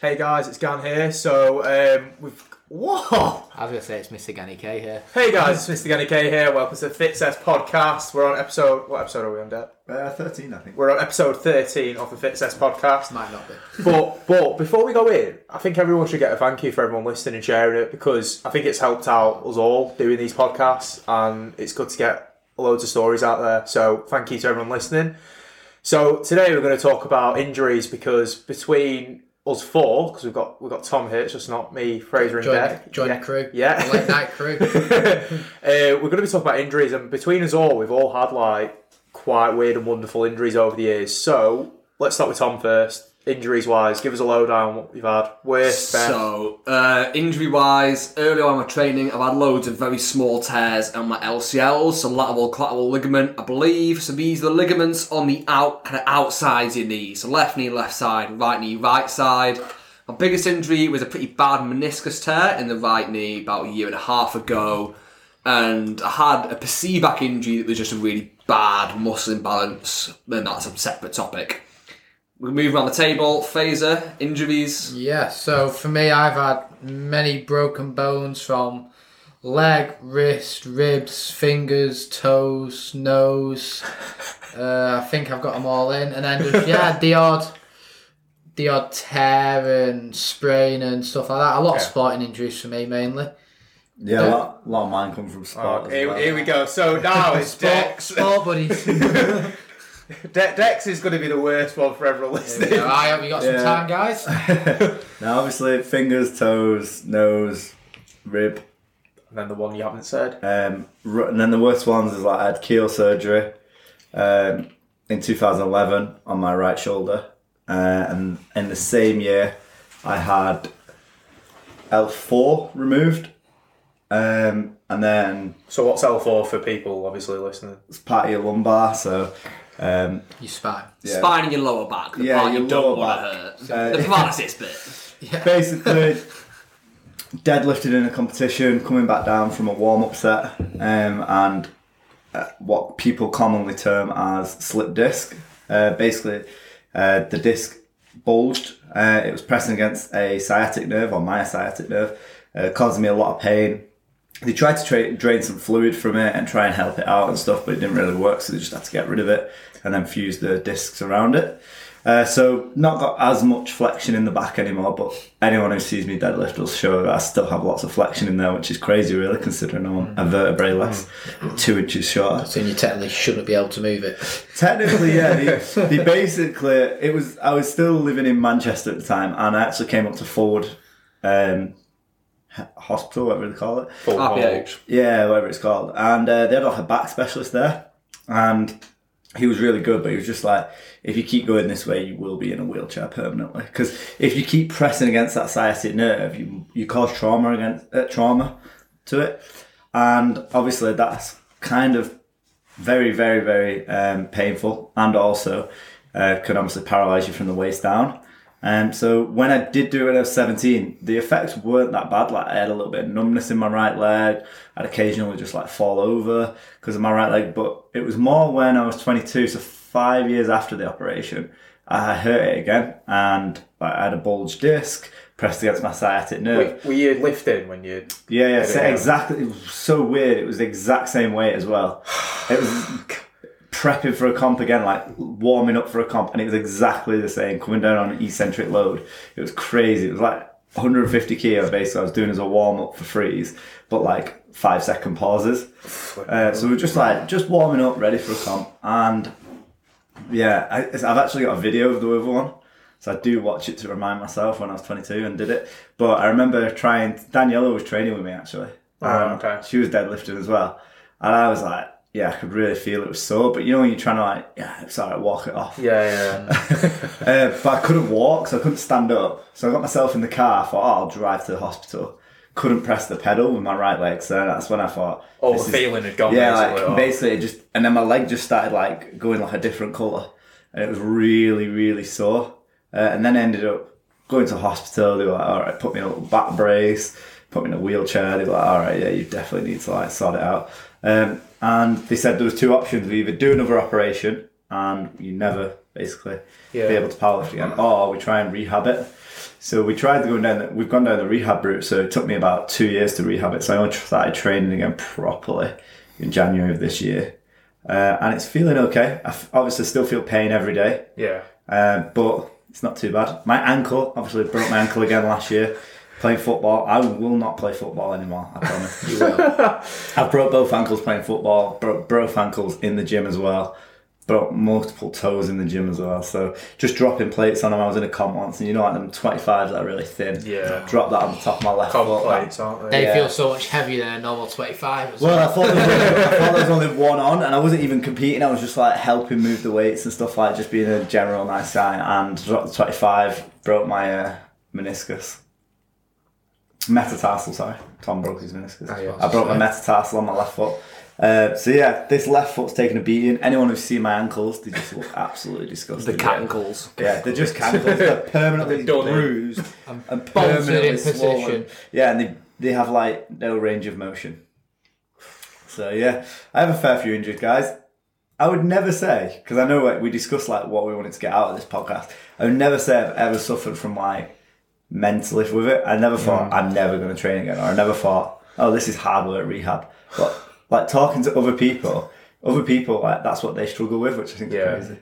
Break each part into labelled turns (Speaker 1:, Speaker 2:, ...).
Speaker 1: Hey guys, it's Gan here. So um, we've whoa.
Speaker 2: I was going to say it's Mr. Ganny K here.
Speaker 1: Hey guys, it's Mr. Ganny K here. Welcome to the FitSess podcast. We're on episode. What episode are we on, Dad?
Speaker 3: Uh, 13, I think.
Speaker 1: We're on episode thirteen of the FitSess podcast.
Speaker 2: Might not be.
Speaker 1: But but before we go in, I think everyone should get a thank you for everyone listening and sharing it because I think it's helped out us all doing these podcasts, and it's good to get loads of stories out there. So thank you to everyone listening. So today we're going to talk about injuries because between us four, because we've got we've got Tom here, it's just not me, Fraser, and
Speaker 2: Join,
Speaker 1: Dec.
Speaker 2: join
Speaker 1: yeah.
Speaker 2: the crew.
Speaker 1: Yeah.
Speaker 2: Late night crew.
Speaker 1: uh, we're going to be talking about injuries, and between us all, we've all had like quite weird and wonderful injuries over the years. So let's start with Tom first. Injuries wise, give us a lowdown what you've had. Worst, best.
Speaker 4: So, uh, injury wise, early on in my training, I've had loads of very small tears on my LCLs, so lateral collateral ligament, I believe. So these are the ligaments on the out, kind of outsides of your knees. So left knee, left side, right knee, right side. My biggest injury was a pretty bad meniscus tear in the right knee about a year and a half ago. And I had a perceived back injury that was just a really bad muscle imbalance. Then that's a separate topic. We move around the table. Fraser, injuries.
Speaker 2: yeah, so for me, I've had many broken bones from leg, wrist, ribs, fingers, toes, nose. Uh, I think I've got them all in. And then just, yeah, the odd. The odd tear and sprain and stuff like that. A lot of
Speaker 1: Okay.
Speaker 2: sporting injuries for me mainly.
Speaker 3: Yeah, a lot, a lot of mine come from sport.
Speaker 1: Oh,
Speaker 3: as
Speaker 1: here,
Speaker 3: well.
Speaker 1: here we go. So now it's
Speaker 2: Sport,
Speaker 1: Dex.
Speaker 2: sport buddies.
Speaker 1: De- Dex is going to be the worst one for everyone listening.
Speaker 2: Yeah, I hope you got some
Speaker 3: Yeah.
Speaker 2: time, guys.
Speaker 3: now, obviously, fingers, toes, nose, rib.
Speaker 1: And then the one you haven't said.
Speaker 3: Um, r- and then the worst ones is like I had keyhole surgery um, in 2011 on my right shoulder. Uh, and in the same year, I had L4 removed. Um, and then
Speaker 1: So what's L4 for people obviously listening?
Speaker 3: it's part of your lumbar. So, um,
Speaker 2: Your spine.
Speaker 3: yeah.
Speaker 4: Spine in your lower back. The
Speaker 3: Yeah,
Speaker 4: part
Speaker 3: your
Speaker 4: you don't
Speaker 3: lower
Speaker 4: want
Speaker 3: back.
Speaker 4: to hurt.
Speaker 3: Uh,
Speaker 4: the paralysis bit. Yeah.
Speaker 3: basically deadlifted in a competition, coming back down from a warm up set, um, and uh, what people commonly term as slip disc. Uh, basically, uh, the disc bulged. Uh, it was pressing against a sciatic nerve or my sciatic nerve, uh, causing me a lot of pain. They tried to tra- drain some fluid from it and try and help it out and stuff, but it didn't really work, so they just had to get rid of it and then fuse the discs around it. Uh, so not got as much flexion in the back anymore, but anyone who sees me deadlift will show that I still have lots of flexion in there, which is crazy really considering I'm a vertebrae less, two inches shorter.
Speaker 2: So you technically shouldn't be able to move it.
Speaker 3: Technically, yeah. They, they basically, it was. I was still living in Manchester at the time, and I actually came up to Ford um, Hospital, whatever they call it.
Speaker 1: Full
Speaker 4: RPH.
Speaker 3: Yeah, whatever it's called. And uh, they had like a back specialist there, and he was really good. But he was just like, if you keep going this way, you will be in a wheelchair permanently. Because if you keep pressing against that sciatic nerve, you you cause trauma against uh, trauma to it, and obviously that's kind of very, very, very um, painful, and also uh, can obviously paralyze you from the waist down. And so when I did do it when I was 17, the effects weren't that bad. Like I had a little bit of numbness in my right leg. I'd occasionally just like fall over because of my right leg. But it was more when I was 22, so five years after the operation, I hurt it again. And like, I had a bulged disc pressed against my sciatic nerve.
Speaker 1: Were, were you lifting when you?
Speaker 3: Yeah, yeah, so
Speaker 1: Yeah.
Speaker 3: exactly. It was so weird. It was the exact same weight as well. It was prepping for a comp again, like warming up for a comp, and it was exactly the same. Coming down on an eccentric load, it was crazy. It was like 150 kilo basically. I was doing as a warm up for freeze, but like five second pauses. Uh, so we're just like just warming up, ready for a comp, and yeah, I, I've actually got a video of the other one. So I do watch it to remind myself when I was 22 and did it. But I remember trying, Daniela was training with me actually.
Speaker 1: Oh,
Speaker 3: Um,
Speaker 1: okay.
Speaker 3: She was deadlifting as well. And I was like, yeah, I could really feel it was sore. But you know when you're trying to like, yeah, it's alright, walk it off.
Speaker 1: Yeah, yeah.
Speaker 3: Uh, but I couldn't walk, so I couldn't stand up. So I got myself in the car, I thought, oh, I'll drive to the hospital. Couldn't press the pedal with my right leg, so that's when I thought, oh,
Speaker 1: the
Speaker 3: is-
Speaker 1: feeling had gone.
Speaker 3: yeah,
Speaker 1: basically.
Speaker 3: like
Speaker 1: Oh.
Speaker 3: basically it just, and then my leg just started like going like a different colour, and it was really, really sore. Uh, and then I ended up going to hospital. They were like, all right, put me in a little back brace, put me in a wheelchair. They were like, all right, yeah, you definitely need to like sort it out. Um, and they said there was two options: we either do another operation and you never basically
Speaker 1: Yeah.
Speaker 3: be able to powerlift again, or we try and rehab it. So we tried going down. The, we've gone down the rehab route. So it took me about two years to rehab it. So I only started training again properly in January of this year, uh, and it's feeling okay. I f- obviously still feel pain every day,
Speaker 1: Yeah.
Speaker 3: uh, but it's not too bad. My ankle, obviously, broke my ankle again last year. Playing football, I will not play football anymore. I promise. You will. I've broke both ankles playing football. Broke both ankles in the gym as well. Broke multiple toes in the gym as well. So just dropping plates on them. I was in a comp once, and you know, like them twenty fives that are really thin.
Speaker 1: Yeah.
Speaker 3: Drop that on the top of my left
Speaker 1: Cob
Speaker 3: foot.
Speaker 1: plates, aren't
Speaker 2: They
Speaker 1: they?
Speaker 3: Yeah.
Speaker 2: feel so much heavier than a normal 25. as
Speaker 3: Well, I thought, there was only, I thought there was only one on, and I wasn't even competing. I was just like helping move the weights and stuff like just being a general nice guy. And dropped the 25, broke my uh, meniscus. Metatarsal, sorry. Tom broke his meniscus.
Speaker 1: Oh, yeah.
Speaker 3: I broke my metatarsal on my left foot. Uh, so yeah, this left foot's taken a beating. Anyone who's seen my ankles, they just look absolutely disgusting.
Speaker 4: The cat cankles.
Speaker 3: Yeah, they're just cankles. They're permanently
Speaker 1: They're
Speaker 3: bruised and
Speaker 2: bolted
Speaker 3: permanently
Speaker 2: in
Speaker 3: swollen.
Speaker 2: position.
Speaker 3: Yeah, and they, they have like no range of motion. So yeah, I have a fair few injuries, guys. I would never say because I know like, we discussed like what we wanted to get out of this podcast. I would never say I've ever suffered from like mentally with it. I never thought I'm never going to train again, or I never thought, oh, this is hard work rehab. But like talking to other people, other people like that's what they struggle with, which I think is
Speaker 1: Yeah.
Speaker 3: crazy.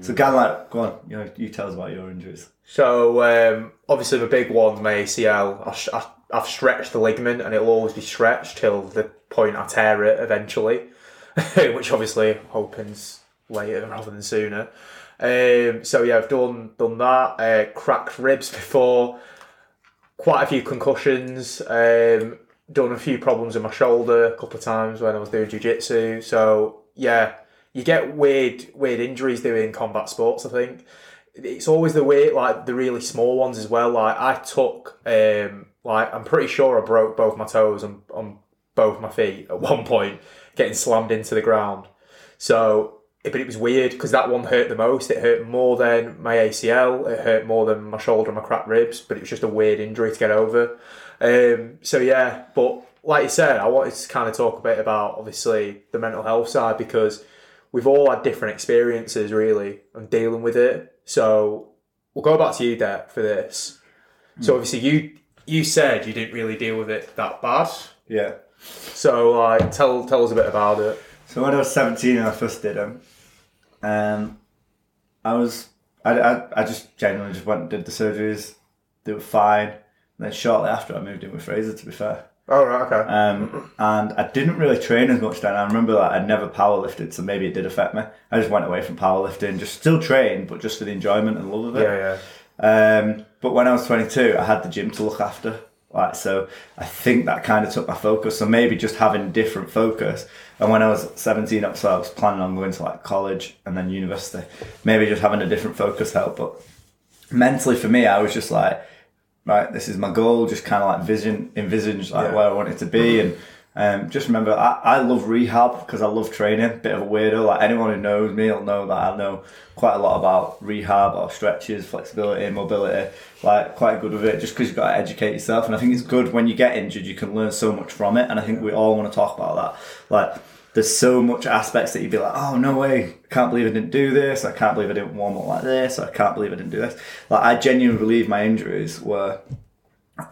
Speaker 3: So, Gan, like, go on, you know, you tell us about your injuries.
Speaker 1: So um, obviously the big one, my ACL, I, sh- I, I've stretched the ligament and it'll always be stretched till the point I tear it eventually, which obviously opens later rather than sooner. Um, so yeah, I've done done that. Uh, cracked ribs before, quite a few concussions. Um, done a few problems with my shoulder a couple of times when I was doing jiu-jitsu. So yeah, you get weird weird injuries doing combat sports. I think it's always the way like the really small ones as well. Like I took um like I'm pretty sure I broke both my toes on, on both my feet at one point, getting slammed into the ground. So but it was weird because that one hurt the most. It hurt more than my ACL. It hurt more than my shoulder and my cracked ribs. But it was just a weird injury to get over. Um, so yeah, but like you said, I wanted to kind of talk a bit about obviously the mental health side because we've all had different experiences really of dealing with it. So we'll go back to you, Dec, for this. So obviously you you said you didn't really deal with it that bad.
Speaker 3: Yeah.
Speaker 1: So like tell tell us a bit about it.
Speaker 3: So when I was 17 and I first did them, um, I was, I, I, I just genuinely just went and did the surgeries. They were fine. And then shortly after, I moved in with Fraser, to be fair.
Speaker 1: Oh right, okay.
Speaker 3: Um, and I didn't really train as much then. I remember that I'd never powerlifted, so maybe it did affect me. I just went away from powerlifting, just still trained, but just for the enjoyment and love of it.
Speaker 1: Yeah, yeah.
Speaker 3: Um, but when I was 22, I had the gym to look after. Like, so I think that kind of took my focus. So maybe just having different focus. And when I was 17, up, so I was planning on going to like college and then university. Maybe just having a different focus helped. But mentally for me, I was just like, right, this is my goal. Just kind of like vision, envisage like
Speaker 1: Yeah.
Speaker 3: where I want it to be. And um, just remember, I, I love rehab because I love training. Bit of a weirdo. Like anyone who knows me will know that I know quite a lot about rehab or stretches, flexibility, mobility. Like quite good with it, just because you've got to educate yourself. And I think it's good when you get injured, you can learn so much from it. And I think we all want to talk about that. Like there's so much aspects that you'd be like, oh no way, can't believe I didn't do this. I can't believe I didn't warm up like this. I can't believe I didn't do this. Like I genuinely believe my injuries were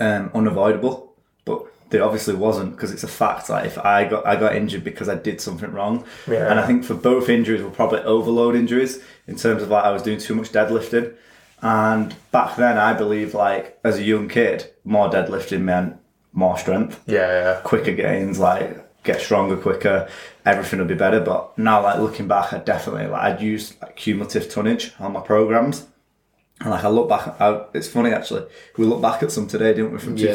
Speaker 3: um, unavoidable, but they obviously wasn't because it's a fact. Like if I got I got injured because I did something wrong,
Speaker 1: Yeah.
Speaker 3: and I think for both injuries were probably overload injuries in terms of like I was doing too much deadlifting, and back then I believe like as a young kid, more deadlifting meant more strength
Speaker 1: Yeah, yeah.
Speaker 3: quicker gains, like get stronger quicker, everything will be better. But now, like looking back, I definitely like I'd use like cumulative tonnage on my programs, and like I look back, I, it's funny actually. We look back at some today, didn't we, from
Speaker 2: Yeah.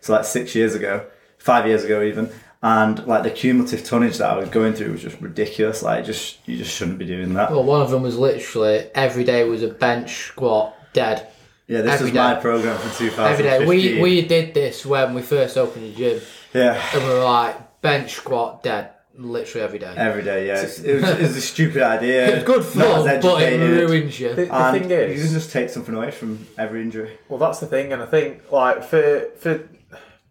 Speaker 3: 2015, so like six years ago, five years ago even. And like the cumulative tonnage that I was going through was just ridiculous. Like, just you just shouldn't be doing that.
Speaker 2: Well, one of them was literally every day was a bench squat dead.
Speaker 3: Yeah, this
Speaker 2: every
Speaker 3: was my program for 2015.
Speaker 2: Every day. We we did this when we first opened the gym,
Speaker 3: yeah.
Speaker 2: and we were like bench squat dead, literally every day.
Speaker 3: Every day, yeah. It's- It was, it was a stupid idea.
Speaker 2: It's good
Speaker 3: Not
Speaker 2: fun, but it ruins you.
Speaker 1: The, the
Speaker 3: And
Speaker 1: thing
Speaker 3: you
Speaker 1: is,
Speaker 3: can just take something away from every injury.
Speaker 1: Well, that's the thing, and I think like for for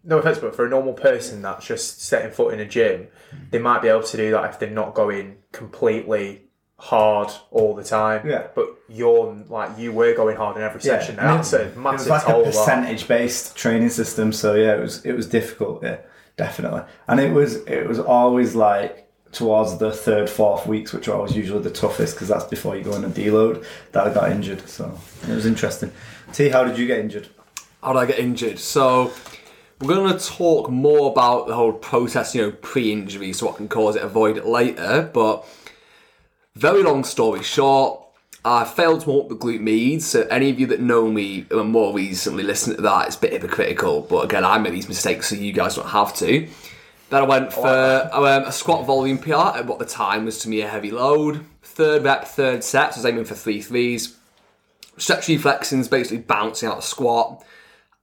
Speaker 1: no offense, but for a normal person that's just setting foot in a gym, mm. they might be able to do that if they're not going completely hard all the time.
Speaker 3: Yeah.
Speaker 1: But you're like you were going hard in every session.
Speaker 3: and
Speaker 1: Now that's
Speaker 3: it,
Speaker 1: a
Speaker 3: it was like
Speaker 1: toll.
Speaker 3: a
Speaker 1: that.
Speaker 3: percentage based training system. So yeah, it was it was difficult. Yeah, definitely. And it was it was always like towards the third, fourth weeks, which are always usually the toughest because that's before you go in a deload. That I got injured. So it was interesting. T, how did you get injured?
Speaker 4: How did I get injured? So we're going to talk more about the whole process, you know, pre-injury, so what can cause it, avoid it later. But very long story short, I failed to walk the glute med. So any of you that know me uh, more recently, listen to that. It's a bit hypocritical, but again, I made these mistakes, so you guys don't have to. Then I went for um, a squat volume PR at what the time was to me a heavy load. Third rep, third set, so I was aiming for three threes. Stretch reflexes, basically bouncing out the squat.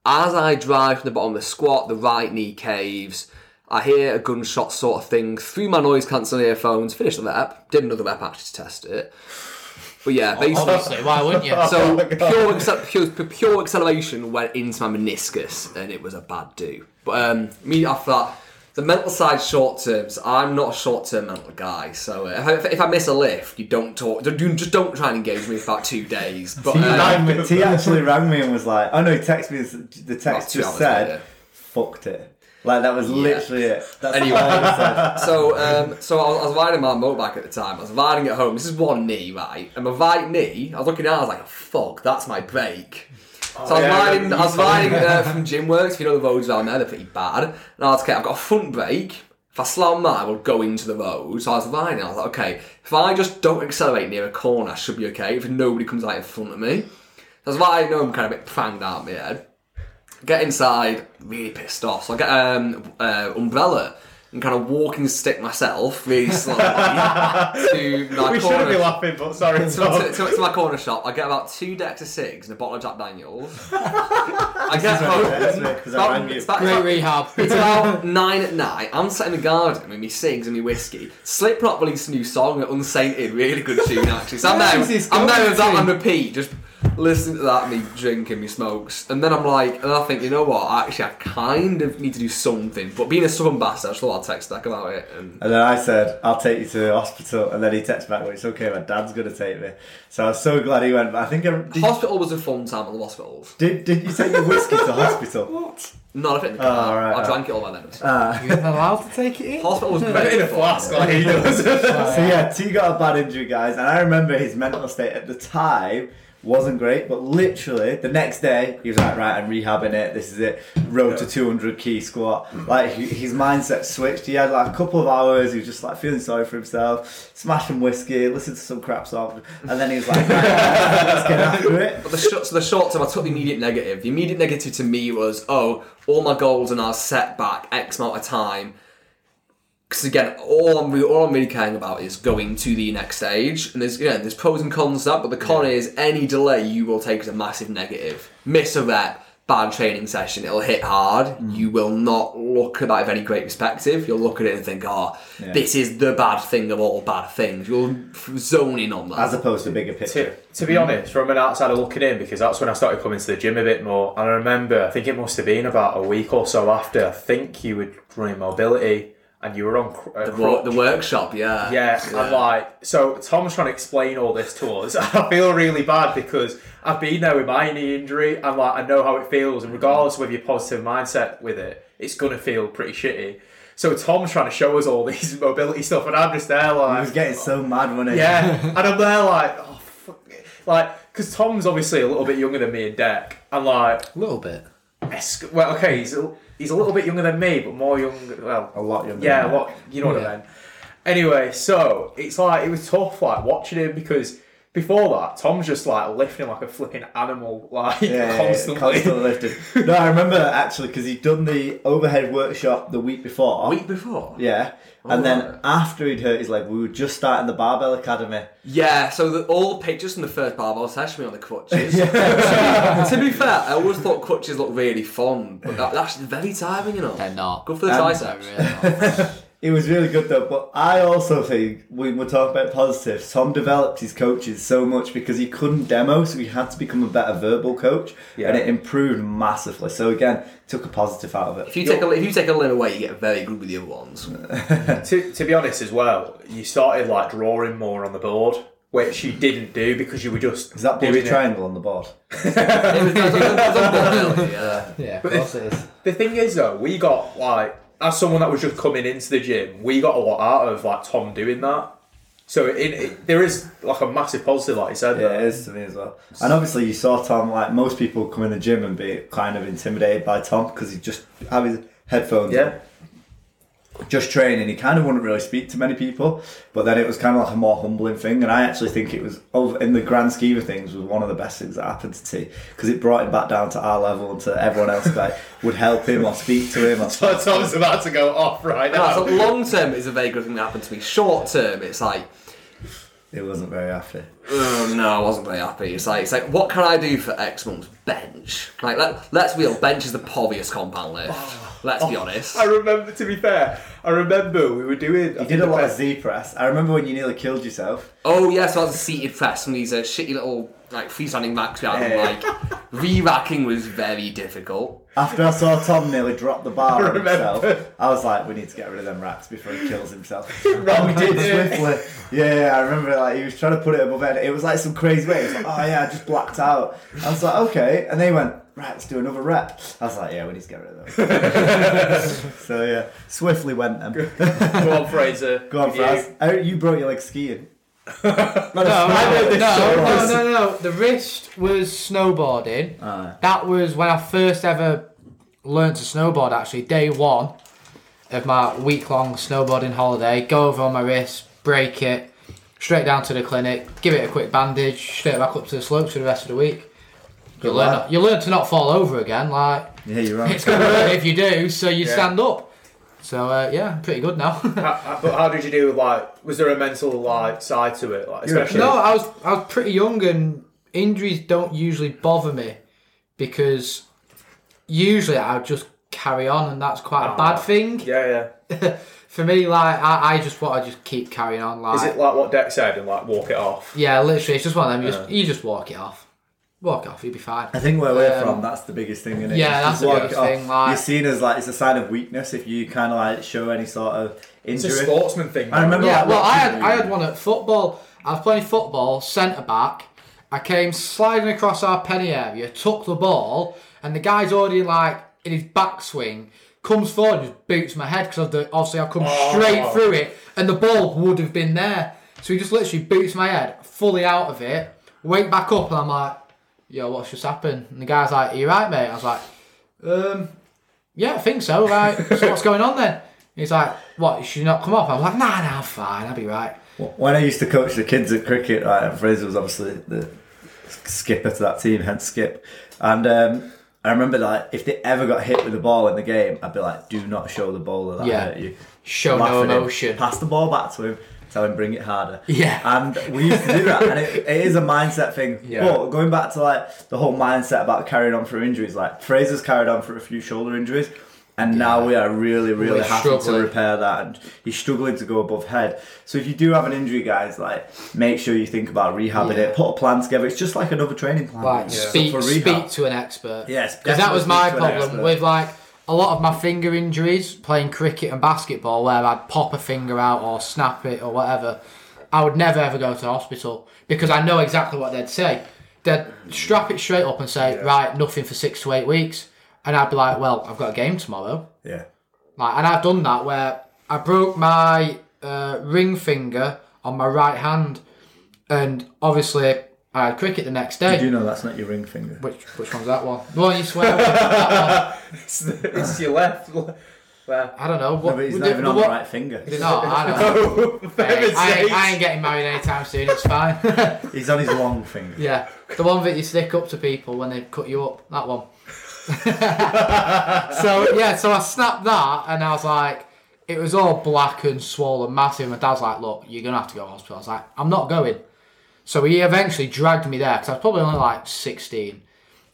Speaker 4: As I drive from the bottom of the squat, the right knee caves. I hear a gunshot sort of thing through my noise cancelling earphones. Finish the rep. Did another rep actually to test it. But yeah, basically.
Speaker 2: Obviously, why wouldn't you?
Speaker 4: So pure, accel- pure, pure acceleration went into my meniscus, and it was a bad do. But um, me after that, the mental side short term. So I'm not a short term mental guy. So uh, if, I, if I miss a lift, you don't talk. don't- You just don't try and engage me for about two days. But
Speaker 3: T,
Speaker 4: uh,
Speaker 3: rang T actually rang me and was like, "Oh no!" He texted me. The text just said,
Speaker 4: later.
Speaker 3: "Fucked it." Like that was literally it. That's
Speaker 4: Anyway.
Speaker 3: he.
Speaker 4: So, um, so I was, I was riding my motorbike at the time. I was riding at home. This is one knee, right? And my right knee, I was looking down. I was like, "Fuck, that's my brake." So I was riding. I was riding uh, from Gymworks. If you know the roads around there, they're pretty bad. And I was okay. I've got a front brake. If I slow that, I will go into the road. So I was riding. I was like, okay, if I just don't accelerate near a corner, I should be okay. If nobody comes out in front of me, that's why I know I'm kind of a bit pranged out of my head. Get inside, really pissed off. So I get um uh, umbrella and kind of walking stick myself really slowly to my
Speaker 1: we
Speaker 4: corner.
Speaker 1: shouldn't be laughing, but sorry.
Speaker 4: to, to, to, to my corner shop, I get about two decks of cigs and a bottle of Jack Daniels. I get home.
Speaker 3: Because I
Speaker 4: it's about-
Speaker 2: Great rehab.
Speaker 4: it's about nine at night. I'm sat in the garden with me cigs and me whiskey. Slipknot released a new song, Unsainted, really good tune actually. So I'm
Speaker 3: Where
Speaker 4: there,
Speaker 3: is this
Speaker 4: I'm there
Speaker 3: going
Speaker 4: with that
Speaker 3: to?
Speaker 4: on repeat, just listening to that, me drinking, me smokes, and then I'm like, and I think, you know what? Actually, I kind of need to do something. But being a southern bastard, I just thought I'd text back about it. And
Speaker 3: And then I said, I'll take you to the hospital. And then he texted back, well, it's okay, my dad's going to take me. So I was so glad he went. But I think, I, did,
Speaker 4: hospital was a fun time at the hospitals.
Speaker 3: did, did you take your whiskey to hospital? What?
Speaker 4: Not if it in the oh, car.
Speaker 3: Oh, right,
Speaker 4: I
Speaker 3: right.
Speaker 4: drank it all by then. Ah.
Speaker 2: You're allowed to take it in.
Speaker 4: Hospital was great.
Speaker 1: in a flask like he does.
Speaker 3: So yeah, T got a bad injury, guys. And I remember his mental state at the time wasn't great. But literally, the next day, he was like, right, I'm rehabbing it. This is it. Road to 200 key squat. Like, his mindset switched. He had like a couple of hours. He was just like feeling sorry for himself, smashing whiskey, listened to some crap song. And then he was like, right, let's get after it.
Speaker 4: But the short, so the short term, I took the immediate negative. The immediate negative to me was, oh, all my goals and are now set back X amount of time. Because again, all I'm really, all I'm really caring about is going to the next stage. And there's again, there's pros and cons to that. But the con is any delay you will take as a massive negative. Miss a rep, bad training session, it'll hit hard.
Speaker 3: Mm.
Speaker 4: You will not look at that with any great perspective. You'll look at it and think, oh,
Speaker 3: Yeah.
Speaker 4: this is the bad thing of all bad things. You'll zone in on that.
Speaker 3: As opposed to bigger
Speaker 1: to,
Speaker 3: picture.
Speaker 1: to be honest, from an outsider looking in, because that's when I started coming to the gym a bit more. And I remember, I think it must have been about a week or so after. I think you were running mobility, and you were on cr- a
Speaker 4: the, wo- the workshop, yeah.
Speaker 1: Yeah, and like, so Tom's trying to explain all this to us. I feel really bad because I've been there with my knee injury, and like, I know how it feels, and regardless of whether you're positive mindset with it, it's gonna feel pretty shitty. So Tom's trying to show us all these mobility stuff, and I'm just there like, He
Speaker 3: was getting so mad when he.
Speaker 1: yeah, and I'm there like, oh fuck, it. like, because Tom's obviously a little bit younger than me and Dec, and like,
Speaker 2: A little bit.
Speaker 1: Es- well, okay, he's a, he's a little bit younger than me, but more young, well,
Speaker 3: A lot younger.
Speaker 1: yeah,
Speaker 3: than that.
Speaker 1: what you know what I mean. Anyway, so it's like it was tough, like watching him because before that, Tom's just like lifting like a flipping animal, like
Speaker 3: Yeah, yeah, yeah,
Speaker 1: constantly.
Speaker 3: constantly lifted. No, I remember actually because he'd done the overhead workshop the week before.
Speaker 4: Week before?
Speaker 3: Yeah, and then after he'd hurt his leg, we were just starting the barbell academy.
Speaker 4: Yeah, so the, all the pictures from the first barbell session were on the crutches. to be fair, I always thought crutches looked really fun, but that, that's very tiring, you know.
Speaker 2: They're not.
Speaker 4: Good for the
Speaker 3: Um,
Speaker 4: triceps.
Speaker 2: They're really not.
Speaker 3: It was really good though, but I also think we were talking about positives, Tom developed his coaches so much because he couldn't demo, so he had to become a better verbal coach,
Speaker 1: Yeah.
Speaker 3: and it improved massively. So again, took a positive out of it.
Speaker 4: If you take a if you take a limb away, you get very good with the other ones.
Speaker 1: to, to be honest as well, you started like drawing more on the board, which you didn't do because you were just
Speaker 3: Is that
Speaker 1: doing
Speaker 3: blue
Speaker 1: it.
Speaker 3: triangle on the board?
Speaker 4: yeah.
Speaker 2: Yeah, of course it is.
Speaker 1: The thing is though, we got like as someone that was just coming into the gym, we got a lot out of like Tom doing that. So it, it, there is like a massive positive, like you said.
Speaker 3: Yeah,
Speaker 1: there.
Speaker 3: it is to me as well. And obviously, you saw Tom. Like most people come in the gym and be kind of intimidated by Tom because he just have his headphones.
Speaker 1: Yeah.
Speaker 3: on, Just training, he kind of wouldn't really speak to many people, but then it was kind of like a more humbling thing. And I actually think it was, in the grand scheme of things, was one of the best things that happened to T because it brought him back down to our level and to everyone else that would help him or speak to him. Or
Speaker 1: So Tom's about to go off right
Speaker 4: No,
Speaker 1: now.
Speaker 4: so long term is a very good thing that happened to me. Short term, it's like,
Speaker 3: It wasn't very happy.
Speaker 4: oh, no, I wasn't very happy. It's like, it's like, what can I do for X months? Bench. Like, let, let's be real, bench is the poviest compound lift. Let's be honest.
Speaker 1: I remember, to be fair, I remember we were doing.
Speaker 3: You did a lot of Z press. I remember when you nearly killed yourself.
Speaker 4: Oh yeah, so I was a seated press and these uh, shitty little like freestanding max we had. and, Like re-racking was very difficult.
Speaker 3: After I saw Tom nearly drop the bar on
Speaker 1: remember.
Speaker 3: himself, I was like, we need to get rid of them racks before he kills himself.
Speaker 1: Right,
Speaker 3: we did
Speaker 1: yeah.
Speaker 3: swiftly. Yeah, yeah, I remember like he was trying to put it above head. It was like some crazy way. He was like, oh yeah, I just blacked out. I was like, okay. And they went, right, let's do another rep. I was like, yeah, we need to get rid of them. so yeah, swiftly went them.
Speaker 1: Go on, Fraser.
Speaker 3: Go on,
Speaker 1: You-
Speaker 3: Oh, You brought your leg skiing.
Speaker 2: No, no,
Speaker 1: heard this
Speaker 2: no,
Speaker 1: story.
Speaker 2: no, no, no. The wrist was snowboarding.
Speaker 3: Aye.
Speaker 2: That was when I first ever learned to snowboard. Actually, day one of my week-long snowboarding holiday. Go over on my wrist, break it, straight down to the clinic, give it a quick bandage, straight back up to the slopes for the rest of the week. You learn,
Speaker 3: lad.
Speaker 2: you learn to not fall over again. Like
Speaker 3: Yeah, you're right.
Speaker 2: it's gonna hurt if you do, so you
Speaker 1: Yeah.
Speaker 2: stand up. So uh, yeah, pretty good now.
Speaker 1: How- how- but how did you do? Like, was there a mental like side to it? Like, especially.
Speaker 2: No, I was I was pretty young and injuries don't usually bother me because usually I would just carry on and that's quite a
Speaker 1: Ah.
Speaker 2: bad thing.
Speaker 1: Yeah, yeah.
Speaker 2: For me, like I, I just want to just keep carrying on. Like
Speaker 1: Is it like what Dex said and like walk it off?
Speaker 2: yeah, literally, it's just one of them. You just you just walk it off, walk off, you'll be fine.
Speaker 3: I think where we're
Speaker 2: Um,
Speaker 3: from, that's the biggest thing, is
Speaker 2: yeah, that's the biggest thing, like-
Speaker 3: You're seen as like it's a sign of weakness if you kind of like show any sort of injury.
Speaker 1: It's a sportsman thing.
Speaker 3: I remember-
Speaker 2: Yeah,
Speaker 3: like
Speaker 2: well, I had I had one at football. I was playing football, centre back. I came sliding across our penny area, took the ball, and the guy's already like in his backswing, comes forward and just boots my head because obviously I've come
Speaker 1: Oh.
Speaker 2: straight through it, and the ball would have been there. So he just literally boots my head fully out of it. Wake back up, and I'm like, "Yo, what's just happened?" And the guy's like, "Are you right, mate?" I was like, "Um, yeah, I think so. Right. so what's going on then?" He's like, "What? Should you not come off? I'm like, "Nah, nah, I'm fine. I'll be right."
Speaker 3: When I used to coach the kids at cricket, right, and Fraser was obviously the skipper to that team, hence Skip. And um, I remember like if they ever got hit with the ball in the game, I'd be like, "Do not show the bowler that
Speaker 2: Yeah.
Speaker 3: hurt you.
Speaker 2: Show
Speaker 3: Laugh
Speaker 2: no
Speaker 3: at him,
Speaker 2: emotion.
Speaker 3: Pass the ball back to him. Tell him bring it harder.
Speaker 2: Yeah.
Speaker 3: And we used to do that, and it, it is a mindset thing.
Speaker 1: Yeah.
Speaker 3: But going back to like the whole mindset about carrying on through injuries, like Fraser's carried on for a few shoulder injuries, and now we are really, really
Speaker 2: We're
Speaker 3: happy to repair that. And he's struggling to go above head. So if you do have an injury, guys, like make sure you think about rehabbing
Speaker 2: Yeah.
Speaker 3: it. Put a plan together. It's just like another training plan.
Speaker 2: Like
Speaker 3: It's
Speaker 2: speak
Speaker 3: for
Speaker 2: speak to an expert.
Speaker 3: Yes,
Speaker 2: because that was my
Speaker 3: speak to an
Speaker 2: problem with like a lot of my finger injuries playing cricket and basketball, where I'd pop a finger out or snap it or whatever. I would never ever go to hospital because I know exactly what they'd say. They'd strap it straight up and say, "Right, nothing for six to eight weeks," and I'd be like, "Well, I've got a game tomorrow."
Speaker 3: Yeah.
Speaker 2: Like, and I've done that where I broke my uh, ring finger on my right hand, and obviously I had cricket the next day.
Speaker 3: Did you know that's not your ring finger?
Speaker 2: Which which one's that one? The one you swear? that one.
Speaker 1: It's, it's your left. Where?
Speaker 2: I don't know.
Speaker 3: No, but he's not even on
Speaker 2: one-
Speaker 3: the right finger.
Speaker 2: It's not. I know.
Speaker 1: For
Speaker 2: Hey, I, ain't. I ain't getting married anytime soon. It's fine.
Speaker 3: He's on his long finger.
Speaker 2: yeah, the one that you stick up to people when they cut you up. That one. so yeah, so I snapped that, and I was like, it was all black and swollen, massive. My dad's like, look, you're gonna have to go to hospital. I was like, I'm not going. So he eventually dragged me there because I was probably only like 16,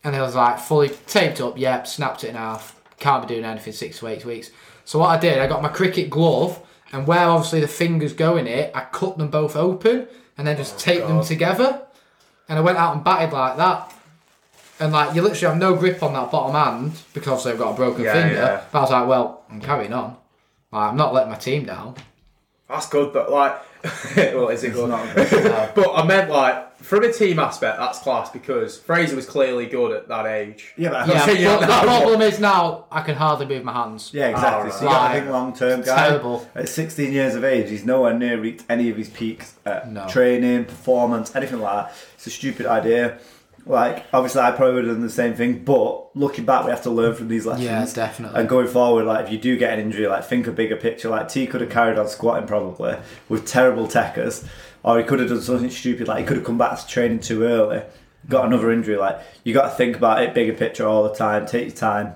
Speaker 2: and he was like fully taped up. Yep, snapped it in half. Can't be doing anything six to eight weeks. So what I did, I got my cricket glove and where obviously the fingers go in it, I cut them both open and then just oh, tape them
Speaker 1: God.
Speaker 2: together. And I went out and batted like that. And like you literally have no grip on that bottom hand because they've got a broken
Speaker 1: Yeah,
Speaker 2: finger.
Speaker 1: yeah.
Speaker 2: But I was like, well, I'm carrying on. Like, I'm not letting my team down.
Speaker 1: That's good, but like, well, is it good?
Speaker 3: not
Speaker 1: but I meant like, from a team aspect, that's class because Fraser was clearly good at that age.
Speaker 3: Yeah, but
Speaker 2: Yeah, but the
Speaker 1: not-
Speaker 2: problem is now I can hardly move my hands.
Speaker 3: Yeah, exactly.
Speaker 1: Oh,
Speaker 3: so you got to
Speaker 2: right.
Speaker 3: think long term, guy.
Speaker 2: Terrible.
Speaker 3: At 16 years of age, he's nowhere near reached any of his peaks at
Speaker 2: No.
Speaker 3: training, performance, anything like that. It's a stupid idea. Like, obviously, I probably would have done the same thing, but looking back, we have to learn from these lessons.
Speaker 2: Yeah, definitely.
Speaker 3: And going forward, like, if you do get an injury, like, think a bigger picture. Like, T could have carried on squatting probably with terrible techers, or he could have done something stupid, like, he could have come back to training too early, got another injury. Like, you got to think about it bigger picture all the time, take your time.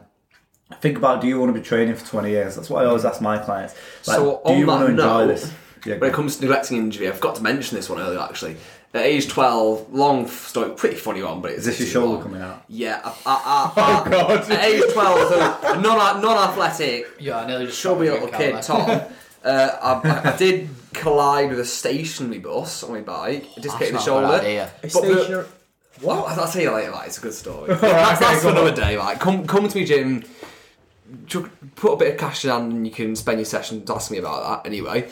Speaker 3: Think about do you want to be training for 20 years? That's what I always ask my clients. Like,
Speaker 4: So
Speaker 3: do
Speaker 4: on
Speaker 3: you want to enjoy
Speaker 4: note,
Speaker 3: this? Yeah,
Speaker 4: When it comes to neglecting injury, I forgot to mention this one earlier actually. At age 12, long story, pretty funny one, but it's
Speaker 3: is this your shoulder
Speaker 4: long.
Speaker 3: coming out?
Speaker 4: Yeah, I, I, I,
Speaker 1: Oh, God.
Speaker 4: At age 12, so a non, non-athletic,
Speaker 2: Yeah, I nearly just
Speaker 4: chubby
Speaker 2: shot my
Speaker 4: little kid,
Speaker 2: out
Speaker 4: Tom, uh, I, I, I did collide with a stationary bus on my bike. I hit the
Speaker 2: That's not a
Speaker 4: shoulder.
Speaker 2: bad.
Speaker 1: A
Speaker 4: But
Speaker 1: stationary-
Speaker 4: What? I'll tell you later. Like, it's a good story. that's that's for another day. Like, come come to me, Jim. Put a bit of cash down and you can spend your session to ask me about that anyway.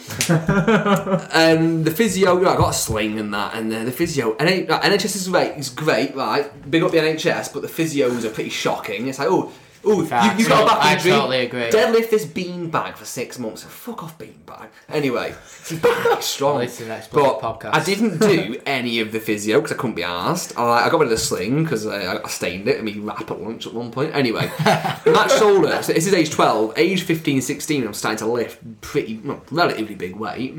Speaker 4: and the physio, I got a sling and that, and uh, the physio, NH- NHS is great, it's great, right? Big up the NHS, but the physios are pretty shocking. It's like, oh, oh, you, you got back
Speaker 2: I
Speaker 4: injury.
Speaker 2: totally agree.
Speaker 4: Deadlift this beanbag for six months. Fuck off, beanbag. Anyway, back strong.
Speaker 2: Well, it's the next
Speaker 4: but
Speaker 2: podcast.
Speaker 4: I didn't do any of the physio because I couldn't be asked. I, I got rid of the sling because I, I stained it and me wrap at lunch at one point. Anyway, that shoulder. So this is age 12. Age 15, 16, I'm starting to lift pretty, well, relatively big weight.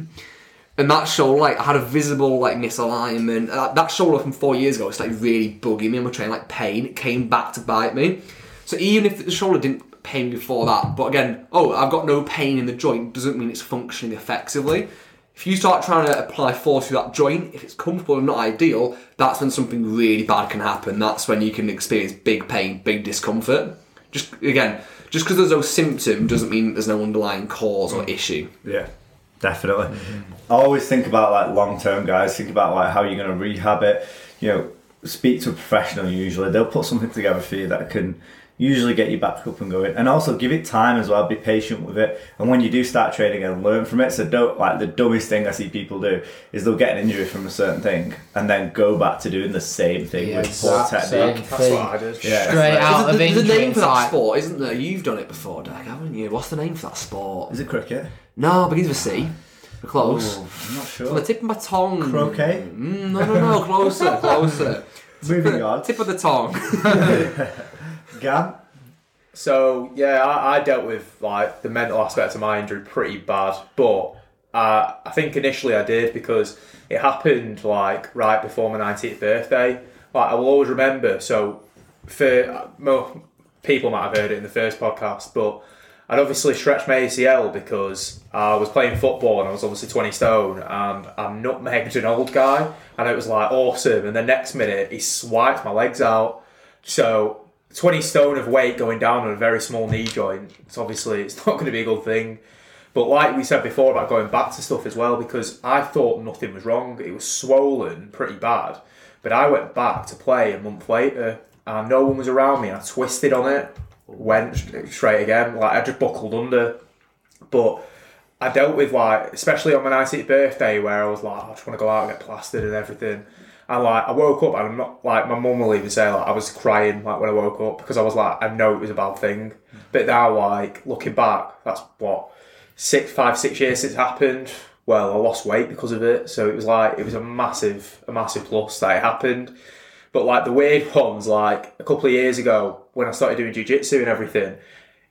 Speaker 4: And that shoulder, like, I had a visible like misalignment. Uh, that shoulder from four years ago it's like really bugging me on my training, like pain. It came back to bite me. So even if the shoulder didn't pain before that, but again, oh, I've got no pain in the joint doesn't mean it's functioning effectively. If you start trying to apply force to that joint, if it's comfortable and not ideal, that's when something really bad can happen. That's when you can experience big pain, big discomfort. Just again, just because there's no symptom doesn't mean there's no underlying cause or issue.
Speaker 3: Yeah, definitely. Mm-hmm. I always think about like long term guys. Think about like how you're going to rehab it. You know, speak to a professional. Usually, they'll put something together for you that can usually get you back up and going. And also give it time as well. Be patient with it. And when you do start training again, learn from it. So don't like the dumbest thing I see people do is they'll get an injury from a certain thing and then go back to doing the same thing
Speaker 2: Yeah,
Speaker 3: with poor
Speaker 2: exact same
Speaker 3: technique.
Speaker 1: That's what I did.
Speaker 3: Yeah.
Speaker 2: Straight out of
Speaker 4: There's a, there's a name for
Speaker 2: it's
Speaker 4: that sport, isn't there? You've done it before, Dag, haven't you? What's the name for that sport?
Speaker 3: Is it cricket?
Speaker 4: No, begins with C. We're close.
Speaker 3: I'm not
Speaker 4: On the
Speaker 3: sure.
Speaker 4: tip of my tongue.
Speaker 3: Croquet?
Speaker 4: Mm, no, no, no, closer, closer.
Speaker 3: Moving on.
Speaker 4: Tip of the tongue.
Speaker 3: Gan.
Speaker 1: So yeah, I, I dealt with like the mental aspect of my injury pretty bad, but uh, I think initially I did because it happened like right before my 19th birthday. Like I will always remember. So for mo people might have heard it in the first podcast, but I'd obviously stretched my ACL because I was playing football and I was obviously 20 stone and I'm nutmegged an old guy and it was like awesome. And the next minute he swiped my legs out. So 20 stone of weight going down on a very small knee joint, it's obviously it's not going to be a good thing. But like we said before about going back to stuff as well, because I thought nothing was wrong. It was swollen pretty bad. But I went back to play a month later and no one was around me I twisted on it, went straight again. Like I just buckled under. But I dealt with like, especially on my 19th birthday, where I was like, oh, I just want to go out and get plastered and everything. And like, I woke up and I'm not like my mum will even say like I was crying like when I woke up because I was like, I know it was a bad thing. Mm. But now like looking back, that's what six, five, six years since it happened. Well, I lost weight because of it, so it was like it was a massive, a massive plus that it happened. But like the weird ones, like a couple of years ago when I started doing jiu-jitsu and everything,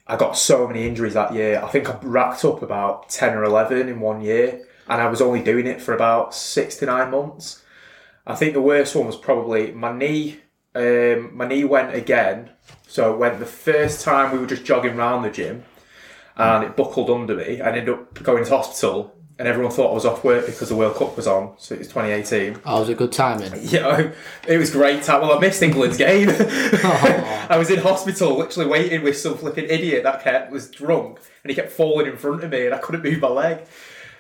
Speaker 1: I got so many injuries that year. I think I racked up about 10 or 11 in one year, and I was only doing it for about six to nine months. I think the worst one was probably my knee. Um, my knee went again. So it went the first time we were just jogging around the gym, and it buckled under me. I ended up going to hospital. and everyone thought I was off work because the World Cup was on. So it was 2018.
Speaker 2: Oh, it was a good timing.
Speaker 1: Yeah, it was great time. Well, I missed England's game.
Speaker 2: Oh.
Speaker 1: I was in hospital, literally waiting with some flipping idiot that kept was drunk, and he kept falling in front of me, and I couldn't move my leg.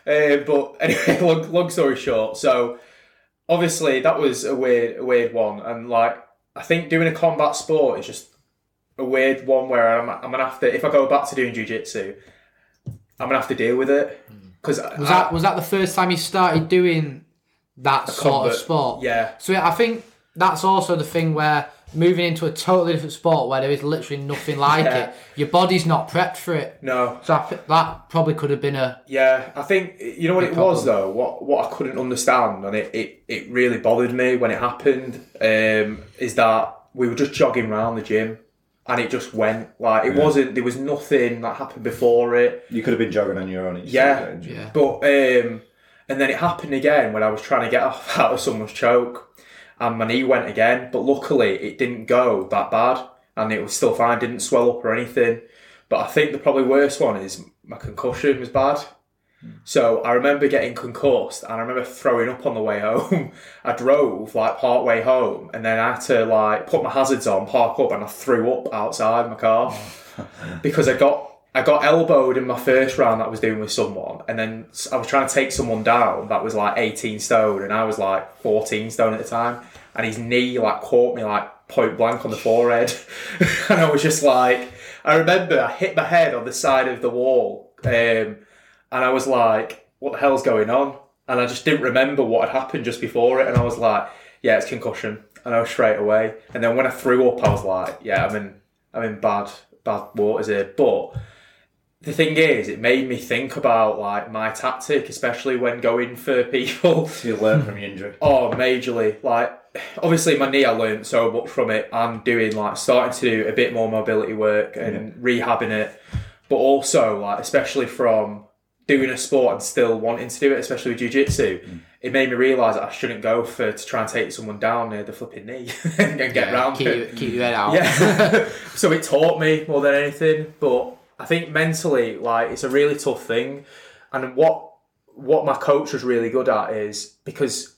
Speaker 1: Uh, but anyway, long, long story short, so obviously that was a weird, a weird one, and like I think doing a combat sport is just a weird one where I'm, I'm gonna have to if I go back to doing jujitsu, I'm gonna have to deal with it hmm. because
Speaker 2: Was that was that the first time you started doing that sort of sport?
Speaker 1: Yeah.
Speaker 2: So I think that's also the thing where moving into a totally different sport where there is literally nothing like
Speaker 1: Yeah.
Speaker 2: it, your body's not prepped for it.
Speaker 1: no,
Speaker 2: So I, that probably could have been a
Speaker 1: Yeah, I think you know what it was though. What what I couldn't understand, and it, it, it really bothered me when it happened, um, is that we were just jogging around the gym, and it just went like it wasn't. There was nothing that happened before it.
Speaker 3: You could have been jogging on your own.
Speaker 1: Yeah.
Speaker 3: still got injured.
Speaker 2: yeah.
Speaker 1: But um, and then it happened again when I was trying to get off out of someone's choke, and my knee went again. But luckily, it didn't go that bad, and it was still fine. Didn't swell up or anything. But I think the probably worst one is my concussion was bad. Hmm. So I remember getting concussed, and I remember throwing up on the way home. I drove like part way home, and then I had to like put my hazards on, park up, and I threw up outside my car because I got I got elbowed in my first round that I was doing with someone, and then I was trying to take someone down that was like 18 stone, and I was like 14 stone at the time, and his knee like caught me like point blank on the forehead, and I was just like, I remember I hit my head on the side of the wall, um, and I was like, what the hell's going on? And I just didn't remember what had happened just before it, and I was like, yeah, it's concussion. And I know straight away. And then when I threw up, I was like, yeah, I'm in, I'm in bad, bad waters here. But the thing is, it made me think about like my tactic, especially when going for people.
Speaker 3: So you learn from your injury.
Speaker 1: Oh, majorly. Like, obviously, my knee, I learned so much from it. I'm doing like starting to do a bit more mobility work and rehabbing it, but also like especially from doing a sport and still wanting to do it, especially with jiu-jitsu, mm. it made me realise that I shouldn't go for to try and take someone down near the flipping knee and get
Speaker 2: yeah,
Speaker 1: round
Speaker 2: keep,
Speaker 1: it.
Speaker 2: keep your head out.
Speaker 1: Yeah. so it taught me more than anything, but I think mentally, like it's a really tough thing. And what what my coach was really good at is because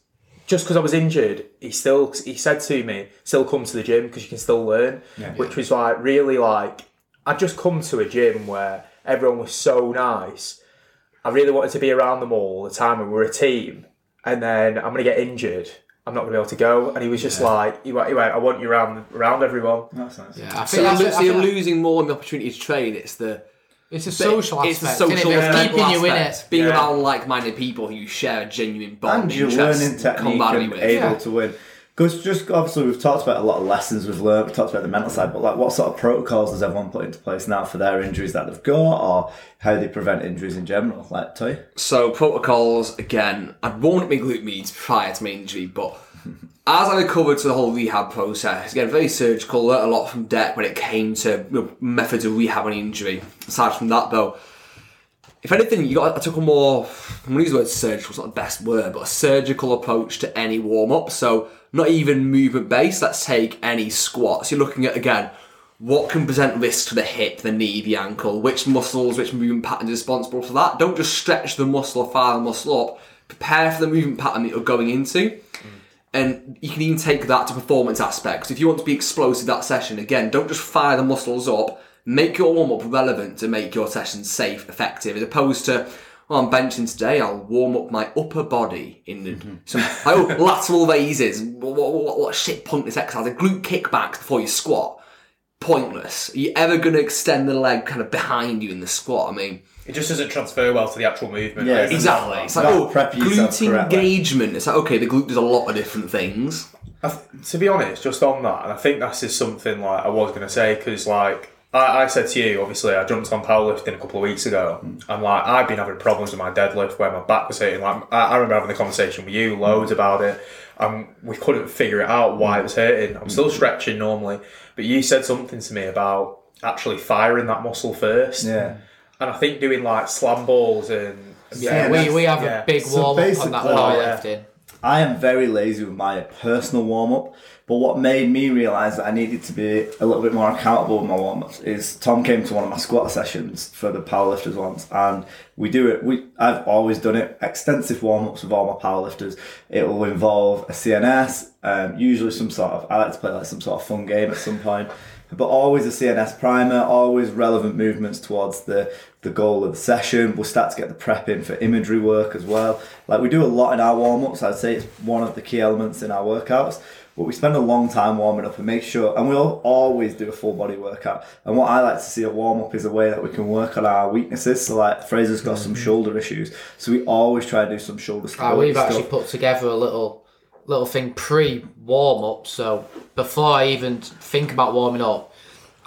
Speaker 1: just because I was injured, he still he said to me, still come to the gym because you can still learn, which was like really like I'd just come to a gym where everyone was so nice. I really wanted to be around them all the time, and we're a team. And then I'm gonna get injured. I'm not gonna be able to go. And he was just like, he went, he went, I want you around around everyone.
Speaker 3: That's nice.
Speaker 2: Yeah, I
Speaker 4: So,
Speaker 2: think
Speaker 4: you're,
Speaker 2: that's
Speaker 4: lo-
Speaker 2: I
Speaker 4: so you're losing more in the opportunity to train. It's the
Speaker 2: It's a social
Speaker 4: it's
Speaker 2: aspect.
Speaker 4: the
Speaker 2: isn't it?
Speaker 4: social
Speaker 2: It's
Speaker 4: mental
Speaker 2: keeping you in it.
Speaker 4: Being
Speaker 1: Yeah.
Speaker 4: around like-minded people who you share a genuine bond,
Speaker 3: and you're learning technique
Speaker 4: camaraderie
Speaker 3: and
Speaker 4: with.
Speaker 3: able
Speaker 2: Yeah.
Speaker 3: to win. Because just obviously we've talked about a lot of lessons we've learned. We've talked about the mental side, but like what sort of protocols does everyone put into place now for their injuries that they've got, or how they prevent injuries in general? Like, Toy?
Speaker 4: So protocols again. I'd warmed up my glute medius prior to my injury, but as I recovered to the whole rehab process, again very surgical. Learned a lot from Dec when it came to methods of rehab an injury. Aside from that, though, if anything, you got I took a more I'm gonna use the word surgical. It's not the best word, but a surgical approach to any warm up. So not even movement based. Let's take any squats. You're looking at again. What can present risk to the hip, the knee, the ankle? Which muscles, which movement patterns are responsible for that? Don't just stretch the muscle or fire the muscle up. Prepare for the movement pattern that you're going into. Mm. And you can even take that to performance aspects. If you want to be explosive that session, again, don't just fire the muscles up. Make your warm up relevant to make your session safe, effective, as opposed to, well, I'm benching today. I'll warm up my upper body in the, mm-hmm. some oh, lateral raises. What, what, what, what shit pointless exercise? A glute kickback before you squat. Pointless. Are you ever going to extend the leg kind of behind you in the squat? I mean,
Speaker 1: It just doesn't transfer well to the actual movement.
Speaker 3: Yeah,
Speaker 1: Right?
Speaker 4: exactly. It's like,
Speaker 3: Not
Speaker 4: oh,
Speaker 3: prep yourself
Speaker 4: glute engagement. It's like, okay, the glute does a lot of different things.
Speaker 1: I th- to be honest, just on that, and I think that's is something like I was going to say because, like, I, I said to you, obviously, I jumped on powerlifting a couple of weeks ago, mm. and like I've been having problems with my deadlift where my back was hurting. Like, I, I remember having the conversation with you loads mm. about it, and we couldn't figure it out why it mm. was hurting. I'm still stretching normally, but you said something to me about actually firing that muscle first.
Speaker 3: Yeah.
Speaker 1: and I think doing like slam balls and
Speaker 2: Yeah, we, we have
Speaker 1: yeah.
Speaker 2: a big
Speaker 3: So
Speaker 2: warm up on that
Speaker 3: basically-
Speaker 1: Oh, yeah.
Speaker 3: I am very lazy with my personal warm up. But what made me realise that I needed to be a little bit more accountable with my warm ups is Tom came to one of my squat sessions for the powerlifters once, and we do it. We I've always done it extensive warm ups with all my powerlifters. It will involve a CNS, um, usually some sort of I like to play like some sort of fun game at some point, but always a CNS primer, always relevant movements towards the the goal of the session. We'll start to get the prep in for imagery work as well. Like we do a lot in our warm ups. I'd say it's one of the key elements in our workouts. But we spend a long time warming up and make sure, and we'll always do a full body workout. And what I like to see a warm up is a way that we can work on our weaknesses. So like Fraser's got some shoulder issues, so we always try to do some shoulder
Speaker 2: Ah,
Speaker 3: stability
Speaker 2: we've actually
Speaker 3: stuff.
Speaker 2: put together a little little thing pre warm up. So before I even think about warming up,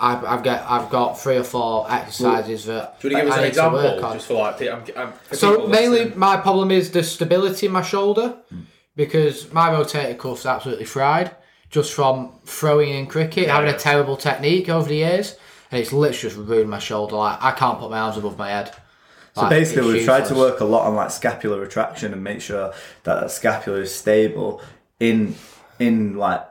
Speaker 2: I've, I've got I've got three or four exercises that
Speaker 1: Do you want to give us
Speaker 2: I
Speaker 1: an
Speaker 2: need to work
Speaker 1: example,
Speaker 2: on.
Speaker 1: just for like, I'm, I'm, for
Speaker 2: So mainly
Speaker 1: listening?
Speaker 2: my problem is the stability in my shoulder hmm. because my rotator cuff's absolutely fried just from throwing in cricket, having a terrible technique over the years, and it's literally just ruined my shoulder. Like I can't put my arms above my head.
Speaker 3: So
Speaker 2: Like,
Speaker 3: basically, we've tried to work a lot on like scapular retraction and make sure that that scapula is stable in in like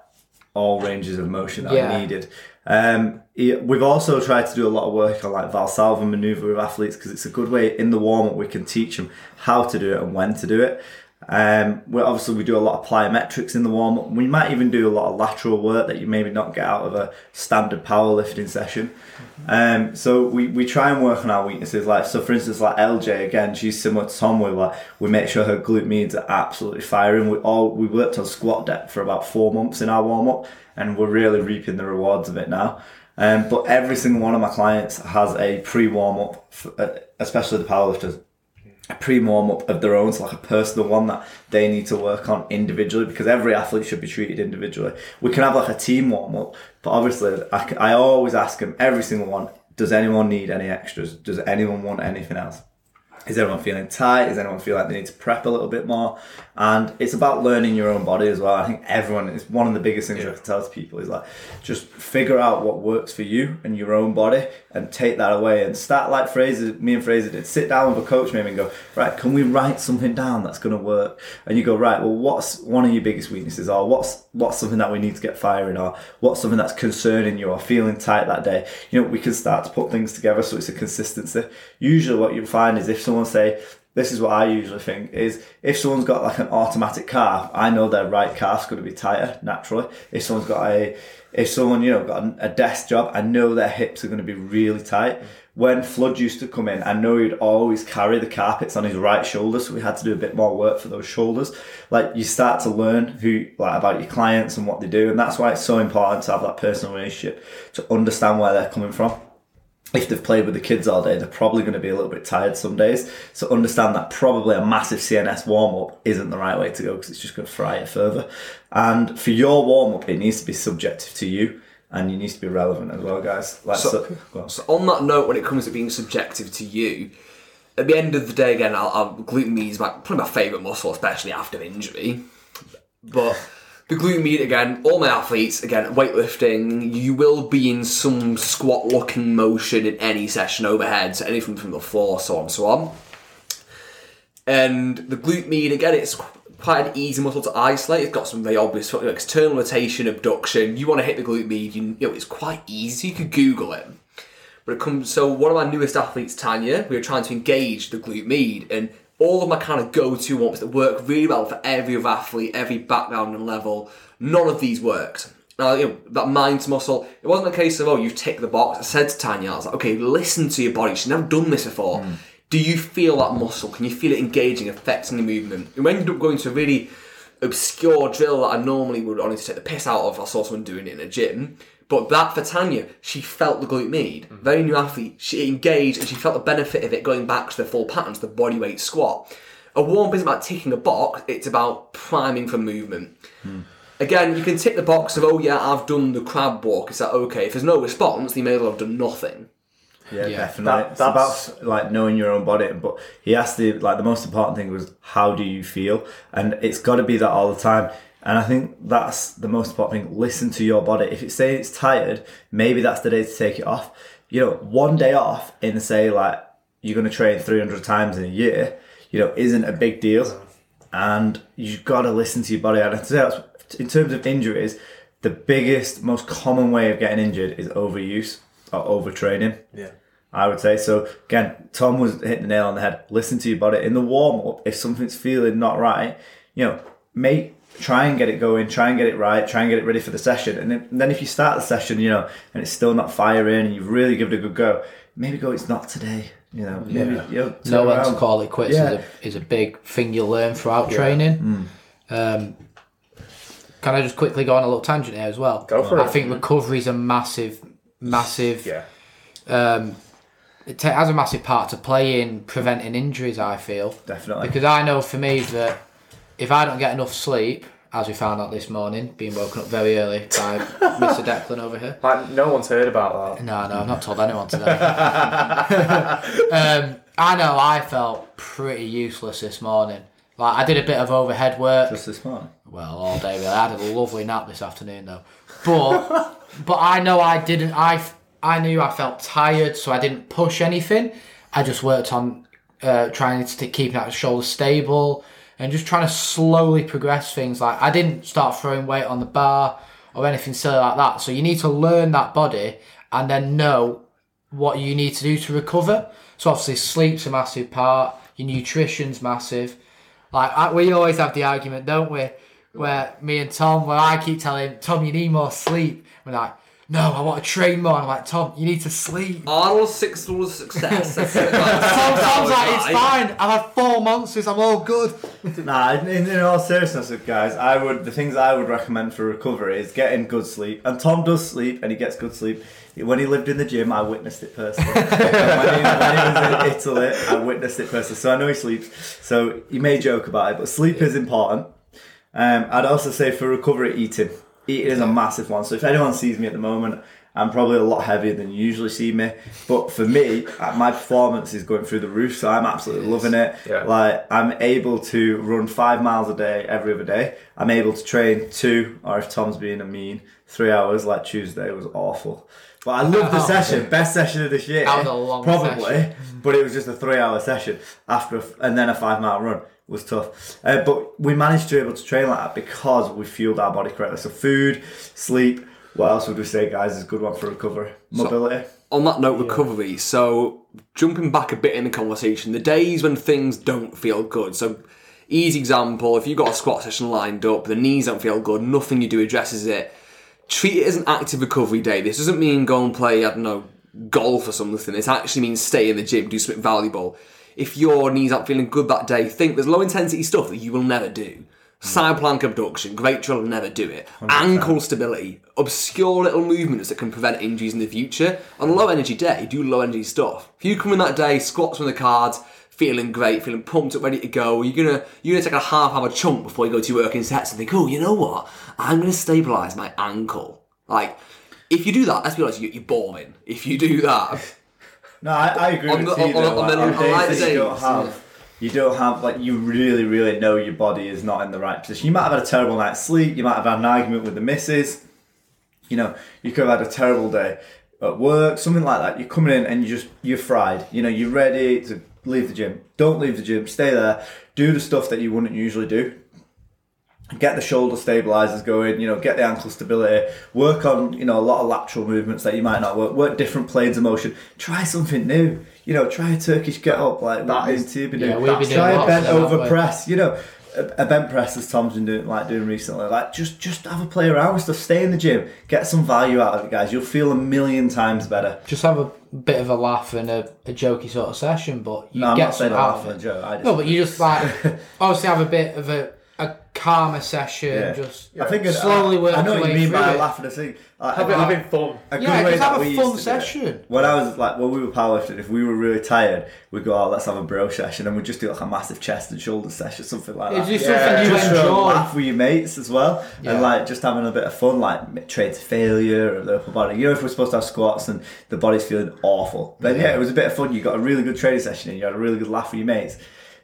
Speaker 3: all ranges of motion that
Speaker 2: Yeah.
Speaker 3: are needed. Um, we've also tried to do a lot of work on like Valsalva maneuver with athletes because it's a good way in the warm up we can teach them how to do it and when to do it. Um, we obviously we do a lot of plyometrics in the warm up. We might even do a lot of lateral work that you maybe not get out of a standard powerlifting session. Um, so we, we try and work on our weaknesses. Like so, for instance, like LJ again, she's similar to Tom. Where like we make sure her glute medius are absolutely firing. We all we worked on squat depth for about four months in our warm up, and we're really reaping the rewards of it now. Um, but every single one of my clients has a pre warm up, especially the powerlifters a pre warm up of their own, so like a personal one that they need to work on individually because every athlete should be treated individually. We can have like a team warm up, but obviously I always ask them, every single one, does anyone need any extras? Does anyone want anything else? Is everyone feeling tight? Does anyone feel like they need to prep a little bit more? And it's about learning your own body as well. I think everyone is one of the biggest things I can tell to people is like just figure out what works for you and your own body and take that away and start like Fraser, me and Fraser did. Sit down with a coach maybe and go, right, can we write something down that's going to work? And you go, right, well, what's one of your biggest weaknesses, or what's what's something that we need to get firing, or what's something that's concerning you, or feeling tight that day? You know, we can start to put things together so it's a consistency. Usually, what you'll find is if someone say, this is what I usually think is if someone's got like an automatic calf, I know their right calf's going to be tighter naturally. If someone's got a, if someone you know got a- a desk job, I know their hips are going to be really tight. Mm. When Flood used to come in, I know he'd always carry the carpets on his right shoulder, so we had to do a bit more work for those shoulders. Like you start to learn who like about your clients and what they do, and that's why it's so important to have that personal relationship to understand where they're coming from if they've played with the kids all day, they're probably going to be a little bit tired some days. So understand that probably a massive CNS warm up isn't the right way to go because it's just going to fry it further. And for your warm up, it needs to be subjective to you and you need to be relevant as well, guys. Like
Speaker 4: So-
Speaker 3: so, on.
Speaker 4: So on that note, when it comes to being subjective to you, at the end of the day, again, I'll, I'll glute med is my, probably my favourite muscle, especially after injury. But the glute med again, all my athletes again, weightlifting, you will be in some squat-looking motion in any session overhead, so anything from the floor, so on so on. And the glute med again, it's quite an easy muscle to isolate. It's got some very obvious external rotation, abduction. You want to hit the glute med, you, know, it's quite easy. You could Google it. But it comes so one of my newest athletes, Tanya, we were trying to engage the glute med, and all of my kind of go-to ones that work really well for every athlete, every background and level. None of these worked. Now, you know, that mind muscle, it wasn't a case of, oh, you tick the box. I said to Tanya, I was like, okay, listen to your body. She's never done this before. Hmm. Do you feel that muscle? Can you feel it engaging, affecting the movement? You end up going to a really obscure drill that I normally would honestly take the piss out of, I saw someone doing it in a gym. But that for Tanya, she felt the glute med. Mm-hmm. Very new athlete. She engaged and she felt the benefit of it going back to the full patterns, the body weight squat. A warm up isn't about ticking a box, it's about priming for movement. Hmm. Again, you can tick the box of, oh yeah, I've done the crab walk. Is that okay? If there's no response, then you may as well have done nothing.
Speaker 3: Yeah,
Speaker 2: Yeah.
Speaker 3: definitely.
Speaker 1: That-
Speaker 3: it's
Speaker 1: that's-
Speaker 3: about like knowing your own body. But he asked the like the most important thing was how do you feel, and it's got to be that all the time. And I think that's the most important thing. Listen to your body. If it's saying it's tired, maybe that's the day to take it off. You know, one day off in say like you're going to train 300 times in a year, you know, isn't a big deal. and you've got to listen to your body. And I'd say that's, in terms of injuries, the biggest, most common way of getting injured is overuse or overtraining.
Speaker 1: Yeah.
Speaker 3: I would say so. Again, Tom was hitting the nail on the head. Listen to your body in the warm up. If something's feeling not right, you know, make try and get it going. Try and get it right. Try and get it ready for the session. And then, and then if you start the session, you know, and it's still not firing, and you've really given it a good go, maybe go. It's not today. You know, maybe
Speaker 1: Yeah.
Speaker 3: you know, turn
Speaker 2: know when to call it quits
Speaker 3: Yeah.
Speaker 2: is, a, is a big thing you learn throughout training. Um, can I just quickly go on a little tangent here as well?
Speaker 1: Go for
Speaker 2: I
Speaker 1: it.
Speaker 2: I think recovery is a massive, massive.
Speaker 1: Yeah.
Speaker 2: Um, it ta- has a massive part to play in preventing injuries. I feel
Speaker 3: Definitely.
Speaker 2: because I know for me that if I don't get enough sleep, as we found out this morning, being woken up very early by Mr. Declan over here.
Speaker 1: Like, no one's heard about that.
Speaker 2: No, no, I've not told anyone today. um, I know I felt pretty useless this morning. Like I did a bit of overhead work.
Speaker 3: Just this morning.
Speaker 2: Well, all day really. I had a lovely nap this afternoon though. But but I know I didn't. I I knew I felt tired, so I didn't push anything. I just worked on uh, trying to keep that shoulder stable and just trying to slowly progress things. Like I didn't start throwing weight on the bar or anything silly like that. So you need to learn that body and then know what you need to do to recover. So obviously sleep's a massive part. Your nutrition's massive. Like I, we always have the argument, don't we? Where me and Tom, where I keep telling him, Tom, you need more sleep. We're like, no, I want to train more. I'm like, Tom, you need to sleep.
Speaker 4: Arnold's six rules of success. That's it.
Speaker 2: Tom, Tom's like, it's fine. I've had four months. I'm all good.
Speaker 3: Nah, in, in all seriousness, guys, I would the things I would recommend for recovery is getting good sleep. And Tom does sleep, and he gets good sleep. When he lived in the gym, I witnessed it personally. when, he, when he was in Italy, I witnessed it personally, so I know he sleeps. So he may joke about it, but sleep is important. Um, I'd also say for recovery, eating. Eating is a massive one. So if anyone sees me at the moment, I'm probably a lot heavier than you usually see me. But for me, uh, my performance is going through the roof, so I'm absolutely loving it.
Speaker 1: Yeah.
Speaker 3: Like I'm able to run five miles a day every other day. I'm able to train two, or if Tom's being a mean, three hours. Like Tuesday was awful. But I love the session, best session of this year.
Speaker 2: That was a long
Speaker 3: probably,
Speaker 2: session.
Speaker 3: but it was just a three-hour session after, a, and then a five-mile run was tough. Uh, but we managed to be able to train like that because we fueled our body correctly. So food, sleep. What else would we say, guys? Is a good one for recovery. Mobility.
Speaker 4: on that note, recovery. So, jumping back a bit in the conversation, the days when things don't feel good. So, easy example: if you've got a squat session lined up, the knees don't feel good, nothing you do addresses it. Treat it as an active recovery day. This doesn't mean go and play, I don't know, golf or something. It actually means stay in the gym, do something valuable. If your knees aren't feeling good that day, think there's low intensity stuff that you will never do. Side plank abduction, great drill, never do it. Ankle stability, obscure little movements that can prevent injuries in the future. On a low energy day, do low energy stuff. If you come in that day, squats from the cards, feeling great, feeling pumped up, ready to go, you're gonna you're gonna take a half hour chunk before you go to your working sets and think, oh, you know what? I'm gonna stabilise my ankle. Like, if you do that, let's be honest, you- you're boring. If you do that,
Speaker 3: No, I, I agree
Speaker 4: On
Speaker 3: with
Speaker 4: the-
Speaker 3: you.
Speaker 4: on-
Speaker 3: though.
Speaker 4: on
Speaker 3: Like, on days that you don't have, you don't have like you really, really know your body is not in the right position. You might have had a terrible night's sleep. You might have had an argument with the missus. You know, you could have had a terrible day at work, something like that. You're coming in and you just you're fried. You know, you're ready to leave the gym. Don't leave the gym. Stay there. Do the stuff that you wouldn't usually do get the shoulder stabilizers going, you know, get the ankle stability, work on, you know, a lot of lateral movements that you might not work, work different planes of motion, try something new, you know, try a Turkish get up like
Speaker 1: That is-
Speaker 3: to be
Speaker 2: yeah,
Speaker 3: doing.
Speaker 2: been
Speaker 3: try a bent over press, you know. A a bent press as Tom's been doing like doing recently. Like just just have a play around with stuff. Stay in the gym. Get some value out of it, guys. You'll feel a million times better.
Speaker 2: Just have a bit of a laugh and a, a jokey sort of session, but you
Speaker 3: No, I'm
Speaker 2: get
Speaker 3: not
Speaker 2: some out of it.
Speaker 3: Just,
Speaker 2: No, but you just like obviously have a bit of a, a calmer session.
Speaker 3: Yeah.
Speaker 2: Just
Speaker 3: I think it-
Speaker 2: slowly
Speaker 3: I,
Speaker 2: work
Speaker 3: I know what you mean by
Speaker 2: it.
Speaker 3: laughing at thing. Like,
Speaker 1: Having, having fun.
Speaker 3: a good
Speaker 2: Yeah,
Speaker 3: way
Speaker 2: just have a fun
Speaker 3: used to do it.
Speaker 2: session.
Speaker 3: When I was like, when we were powerlifting, if we were really tired, we'd go, oh, let's have a bro session, and we'd just do like a massive chest and shoulder session, something like
Speaker 2: It's
Speaker 3: that.
Speaker 2: just
Speaker 1: Yeah.
Speaker 2: something you
Speaker 3: just for a
Speaker 2: enjoy.
Speaker 3: laugh with your mates as well,
Speaker 2: Yeah.
Speaker 3: and like just having a bit of fun, like trade to failure of the upper body. You know, if we're supposed to have squats and the body's feeling awful, then yeah, it was a bit of fun. You got a really good training session, and you had a really good laugh with your mates.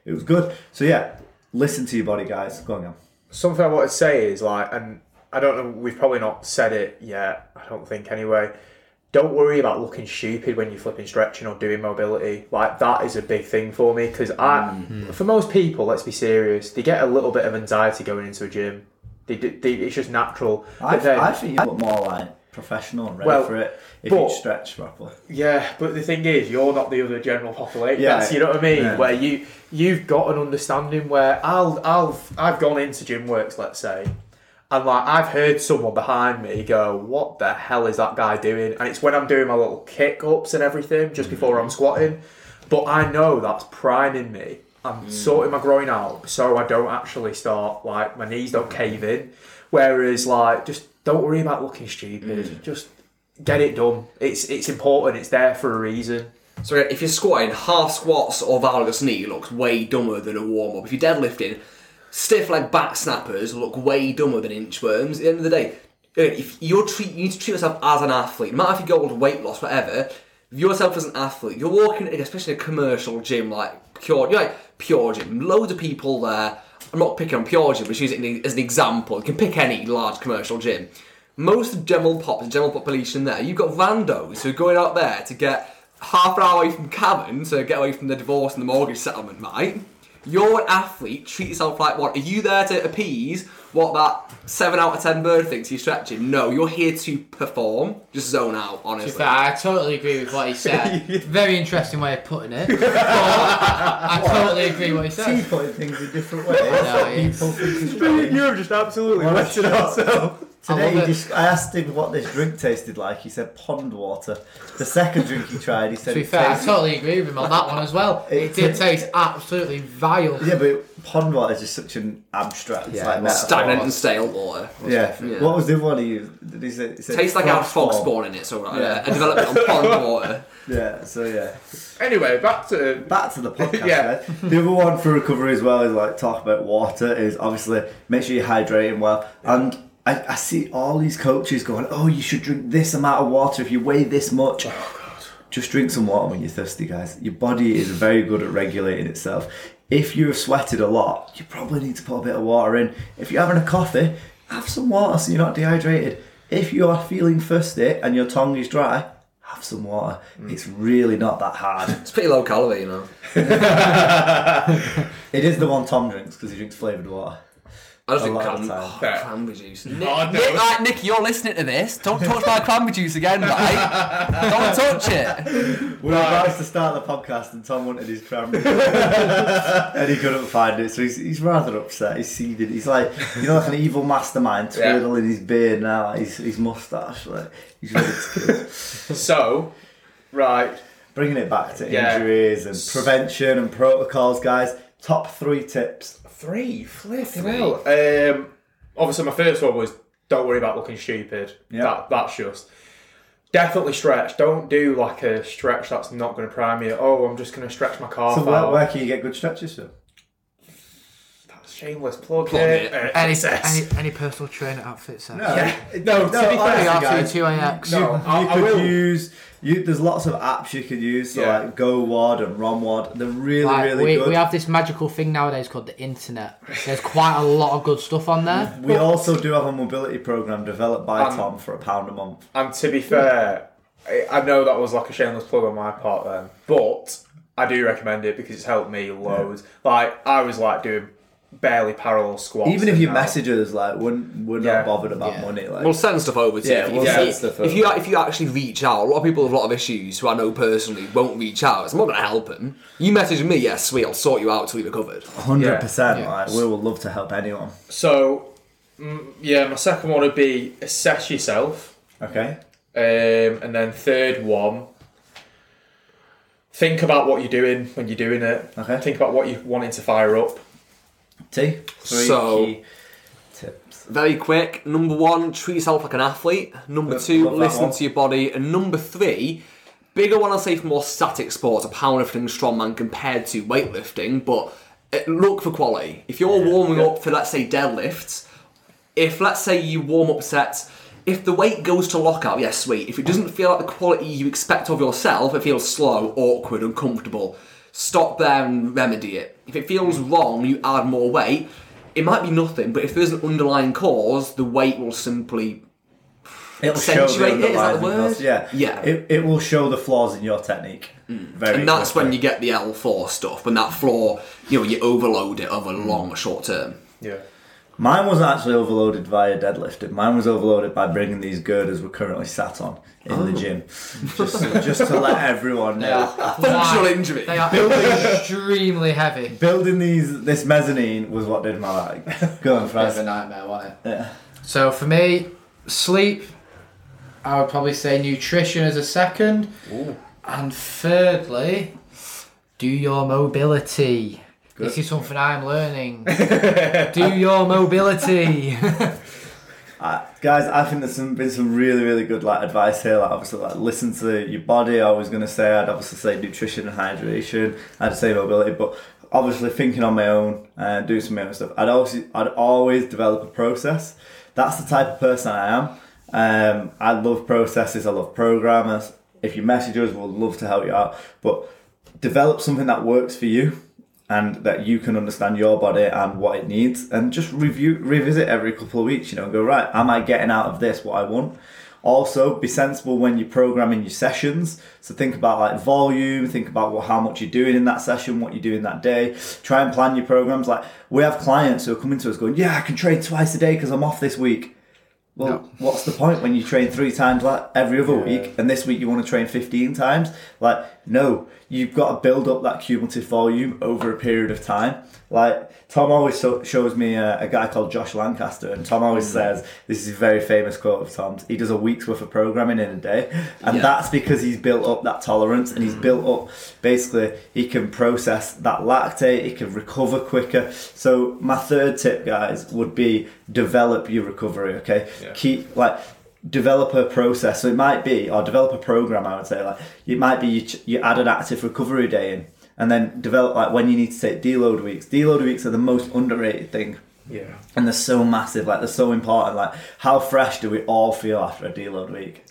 Speaker 3: It was good. So yeah, listen to your body, guys. Go on, go.
Speaker 1: Something I want to say is like, and I don't know, we've probably not said it yet. I don't think anyway. don't worry about looking stupid when you're flipping stretching or doing mobility. Like that is a big thing for me because I, mm-hmm. for most people, let's be serious, they get a little bit of anxiety going into a gym. They, do- they, it's just natural.
Speaker 3: I,
Speaker 1: But then-
Speaker 3: I think you look more like professional and ready
Speaker 1: Well,
Speaker 3: for it if
Speaker 1: but-
Speaker 3: you stretch properly.
Speaker 1: Yeah, but the thing is, you're not the other general population.
Speaker 3: Yeah.
Speaker 1: That's, you know what I mean.
Speaker 3: Yeah.
Speaker 1: Where you you've got an understanding where I'll I'll I've gone into gym works, let's say, and like I've heard someone behind me go, "What the hell is that guy doing?" And it's when I'm doing my little kick ups and everything just mm. before I'm squatting. But I know that's priming me. I'm mm. sorting my groin out so I don't actually start like my knees don't cave in. Whereas like just don't worry about looking stupid. Mm. Just get it done. It's it's important. It's there for a reason.
Speaker 4: So if you're squatting, half squats or valgus knee looks way dumber than a warm up. If you're deadlifting, stiff leg back snappers look way dumber than inchworms. At the end of the day, if you're treat, you need to treat yourself as an athlete. No matter if you go on weight loss, whatever. View yourself as an athlete. You're walking, in, especially in a commercial gym like Pure, you're like Pure Gym. Loads of people there. I'm not picking on Pure Gym, but use it as an example. You can pick any large commercial gym. Most general pop, general population there, you've got randos who are going out there to get half an hour away from cabin to get away from the divorce and the mortgage settlement, right? You're an athlete, treat yourself like what? Are you there to appease what that 7 out of 10 bird thinks you're stretching? No, you're here to perform. Just zone out,
Speaker 2: To
Speaker 4: honestly.
Speaker 2: be fair, I totally agree with what he said. Very interesting way of putting it. But I totally agree with what he said.
Speaker 3: putting things in different ways.
Speaker 2: know,
Speaker 3: People think it's.
Speaker 1: You've just absolutely
Speaker 3: What a
Speaker 1: wetted ourselves.
Speaker 3: Today,
Speaker 2: I
Speaker 3: he just, I asked him what this drink tasted like. He said pond water. The second drink he tried, he said
Speaker 2: To be
Speaker 3: it
Speaker 2: fair, I totally agree with him on that one as well.
Speaker 3: It
Speaker 2: It did
Speaker 3: ta-
Speaker 2: taste absolutely vile.
Speaker 3: Yeah, but pond water is just such an abstract.
Speaker 2: Yeah,
Speaker 3: like
Speaker 2: it's.
Speaker 4: Stagnant and stale water.
Speaker 3: Yeah.
Speaker 4: Yeah.
Speaker 3: What was the one he used? Did he say? He said
Speaker 4: Tastes like it had
Speaker 3: frog
Speaker 4: frog
Speaker 3: spawn.
Speaker 4: spawn in it, so right,
Speaker 3: Yeah.
Speaker 4: yeah. a development on pond water.
Speaker 3: Yeah. So yeah.
Speaker 1: Anyway, back to
Speaker 3: Back to the podcast.
Speaker 1: Yeah.
Speaker 3: yeah. The other one for recovery as well is like talk about water. Is obviously make sure you're hydrating well. And I, I see all these coaches going, "Oh, you should drink this amount of water if you weigh this much." Oh, Just drink some water when you're thirsty, guys. Your body is very good at regulating itself. If you've sweated a lot, you probably need to put a bit of water in. If you're having a coffee, have some water so you're not dehydrated. If you are feeling thirsty and your tongue is dry, have some water. Mm. It's really not that hard.
Speaker 4: It's pretty low calorie, you know.
Speaker 3: It is the one Tom drinks because he drinks flavoured water.
Speaker 4: I just
Speaker 3: A
Speaker 4: think
Speaker 3: lot
Speaker 4: cran-
Speaker 3: the time.
Speaker 4: oh,
Speaker 1: Fair.
Speaker 4: cranberry juice. Oh, Nick,
Speaker 1: Oh, no.
Speaker 4: Nick, right, Nick, you're listening to this. Don't touch my cranberry juice again, right? Don't touch it.
Speaker 3: We were about to start the podcast and Tom wanted his cranberry and he couldn't find it, so he's, he's rather upset. He's seething. He's like, you know, like an evil mastermind
Speaker 1: Yeah.
Speaker 3: twirling his beard now, like his, his moustache. Like, he's ready to kill.
Speaker 1: so, right.
Speaker 3: Bringing it back to
Speaker 1: Yeah.
Speaker 3: injuries and prevention and protocols, guys. Top three tips.
Speaker 1: Three, flipping hell. Um, obviously, my first one was don't worry about looking stupid.
Speaker 3: Yeah.
Speaker 1: That, that's just. Definitely stretch. Don't do like a stretch that's not going to prime you. Oh, I'm just going to stretch my calf
Speaker 3: So, where,
Speaker 1: out.
Speaker 3: where can you get good stretches from?
Speaker 1: That's shameless plug.
Speaker 4: Plug
Speaker 1: here.
Speaker 4: it.
Speaker 1: Uh,
Speaker 2: Any, any, any personal trainer outfit set.
Speaker 1: Yeah. No, to be fair,
Speaker 3: honestly, guys,
Speaker 2: RT2AX.
Speaker 1: No,
Speaker 3: you,
Speaker 1: I-
Speaker 3: you
Speaker 1: I
Speaker 3: could
Speaker 1: will.
Speaker 3: use. You, there's lots of apps you could use, so
Speaker 1: Yeah.
Speaker 3: like GOWOD and ROMWOD. They're really,
Speaker 2: Like,
Speaker 3: really
Speaker 2: we,
Speaker 3: good.
Speaker 2: we have this magical thing nowadays called the internet. There's quite a lot of good stuff on there.
Speaker 3: We also do have a mobility program developed by
Speaker 1: Um,
Speaker 3: Tom for a pound a month.
Speaker 1: And to be fair, I- I know that was like a shameless plug on my part then, but I do recommend it because it's helped me loads. Like I was like doing barely parallel squats.
Speaker 3: Even if
Speaker 1: and
Speaker 3: you
Speaker 1: now-
Speaker 3: message us, like, we're, we're
Speaker 1: Yeah.
Speaker 3: not bothered about
Speaker 2: Yeah.
Speaker 3: money. Like,
Speaker 4: We'll send stuff over to
Speaker 3: Yeah,
Speaker 4: you.
Speaker 3: we'll
Speaker 4: if,
Speaker 1: send
Speaker 4: you,
Speaker 3: stuff
Speaker 4: if you if you actually reach out, a lot of people have a lot of issues who I know personally won't reach out. So I'm not going to help them. You message me, yes, sweet, I'll sort you out till you're recovered.
Speaker 3: hundred percent.
Speaker 2: Yeah.
Speaker 3: Like, we would love to help anyone.
Speaker 1: So, mm, yeah, my second one would be assess yourself,
Speaker 3: Okay.
Speaker 1: um, and then third one. Think about what you're doing when you're doing it.
Speaker 3: Okay.
Speaker 1: Think about what you're wanting to fire up.
Speaker 3: T. Three
Speaker 4: So-
Speaker 3: key tips.
Speaker 4: Very quick. Number one, treat yourself like an athlete. Number two,
Speaker 3: love that
Speaker 4: listen
Speaker 3: one.
Speaker 4: to your body. And number three, bigger one I'll say for more static sports, a powerlifting strongman compared to weightlifting, but uh, look for quality. If you're warming up for, let's say, deadlifts, if let's say you warm up sets, if the weight goes to lockout, yes, sweet. If it doesn't feel like the quality you expect of yourself, it feels slow, awkward, uncomfortable. Stop there and remedy it. If it feels wrong, you add more weight. It might be nothing, but if there's an underlying cause, the weight will simply
Speaker 3: It'll show the
Speaker 4: accentuate it. Is that the word?
Speaker 3: flaws. Yeah,
Speaker 4: Yeah.
Speaker 3: It, it will show the flaws in your technique. Very.
Speaker 4: and that's when you get the L4 stuff. When that floor, you know, you overload it over
Speaker 3: Mm.
Speaker 4: long or short term.
Speaker 1: Yeah.
Speaker 3: Mine wasn't actually overloaded via deadlifting. Mine was overloaded by bringing these girders we're currently sat on in
Speaker 4: Oh.
Speaker 3: the gym. Just, just to let everyone know.
Speaker 4: Functional injury.
Speaker 2: They are extremely heavy.
Speaker 3: Building these this mezzanine was what did my leg. Go on,
Speaker 2: Bit of
Speaker 3: Franz.
Speaker 2: a nightmare, wasn't it?
Speaker 3: Yeah.
Speaker 2: So for me, sleep. I would probably say nutrition as a second, and thirdly, do your mobility. This is something I'm learning. do your mobility.
Speaker 3: Uh, guys, I think there's some, been some really, really good like advice here. Like obviously, like listen to your body. I was gonna say I'd obviously say nutrition and hydration. I'd say mobility, but obviously thinking on my own and doing some of my own stuff. I'd always, I'd always develop a process. That's the type of person I am. Um, I love processes. I love programmers. If you message us, we'll love to help you out. But develop something that works for you and that you can understand your body and what it needs and just review revisit every couple of weeks you know and go right am i getting out of this what i want also be sensible when you're programming your sessions so think about like volume think about what how much you're doing in that session what you're doing that day try and plan your programs like we have clients who are coming to us going yeah i can train twice a day because i'm off this week well,
Speaker 2: No.
Speaker 3: what's the point when you train three times like every other
Speaker 1: Yeah.
Speaker 3: week, and this week you want to train fifteen times? Like, no, you've got to build up that cumulative volume over a period of time. Like Tom always so- shows me a, a guy called Josh Lancaster, and Tom always mm. says this is a very famous quote of Tom's. He does a week's worth of programming in a day, and
Speaker 4: Yeah.
Speaker 3: that's because he's built up that tolerance, and he's mm. built up basically he can process that lactate, he can recover quicker. So my third tip, guys, would be develop your recovery. Okay,
Speaker 1: Yeah.
Speaker 3: keep like develop a process. So it might be, or developer program. I would say, like it might be you, you add an active recovery day in, and then develop like when you need to take deload weeks. Deload weeks are the most underrated thing,
Speaker 1: Yeah.
Speaker 3: and they're so massive. Like they're so important. Like how fresh do we all feel after a deload week?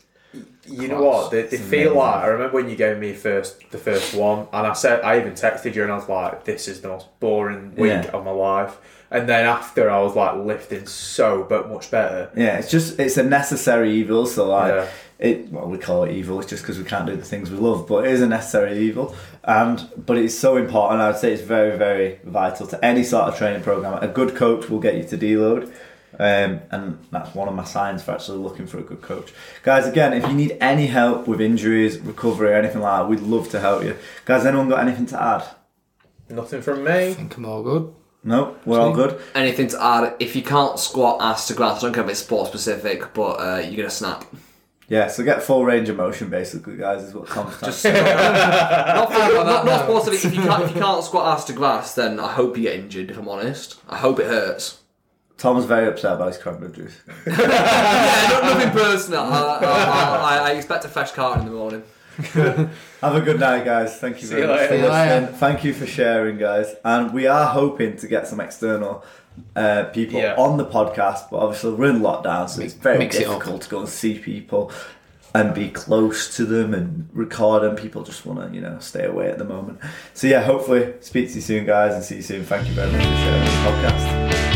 Speaker 1: You know what? They, they feel like I remember when you gave me first the first one, and I said I even texted you, and I was like, "This is the most boring week
Speaker 3: Yeah.
Speaker 1: of my life." And then after, I was like lifting so, but much better.
Speaker 3: Yeah, it's just it's a necessary evil. So like
Speaker 1: Yeah.
Speaker 3: it, well, we call it evil. It's just because we can't do the things we love, but it is a necessary evil. And but it's so important. I would say it's very very vital to any sort of training program. A good coach will get you to deload. Um, and that's one of my signs for actually looking for a good coach. Guys, again, if you need any help with injuries, recovery, or anything like that, we'd love to help you. Guys, anyone got anything to add?
Speaker 1: Nothing from me.
Speaker 2: I think I'm all good.
Speaker 3: No, we're all good.
Speaker 4: Anything to add? If you can't squat ass to grass, I don't care if it's sport specific, but uh, you're gonna snap.
Speaker 3: Yeah, so get full range of motion, basically, guys, is what Tom's trying to
Speaker 4: Just
Speaker 3: say.
Speaker 4: not, not, not,
Speaker 2: no.
Speaker 4: sport specific. If you can't, if you can't squat ass to grass, then I hope you get injured. If I'm honest, I hope it hurts.
Speaker 3: Tom's very upset about his cranberry juice.
Speaker 4: yeah, not, nothing personal. I, I, I, I expect a fresh card in the morning.
Speaker 3: Have a good night, guys. Thank you
Speaker 1: See
Speaker 3: very
Speaker 1: you
Speaker 3: much for
Speaker 1: later.
Speaker 2: See you later.
Speaker 3: listening. Thank you for sharing, guys. And we are hoping to get some external uh, people
Speaker 1: Yeah.
Speaker 3: on the podcast, but obviously we're in lockdown, so it's very
Speaker 2: mix it
Speaker 3: difficult to go and see people and be close to them and record them. People just want to, you know, stay away at the moment. So yeah, hopefully speak to you soon, guys, and see you soon. Thank you very much for sharing the podcast.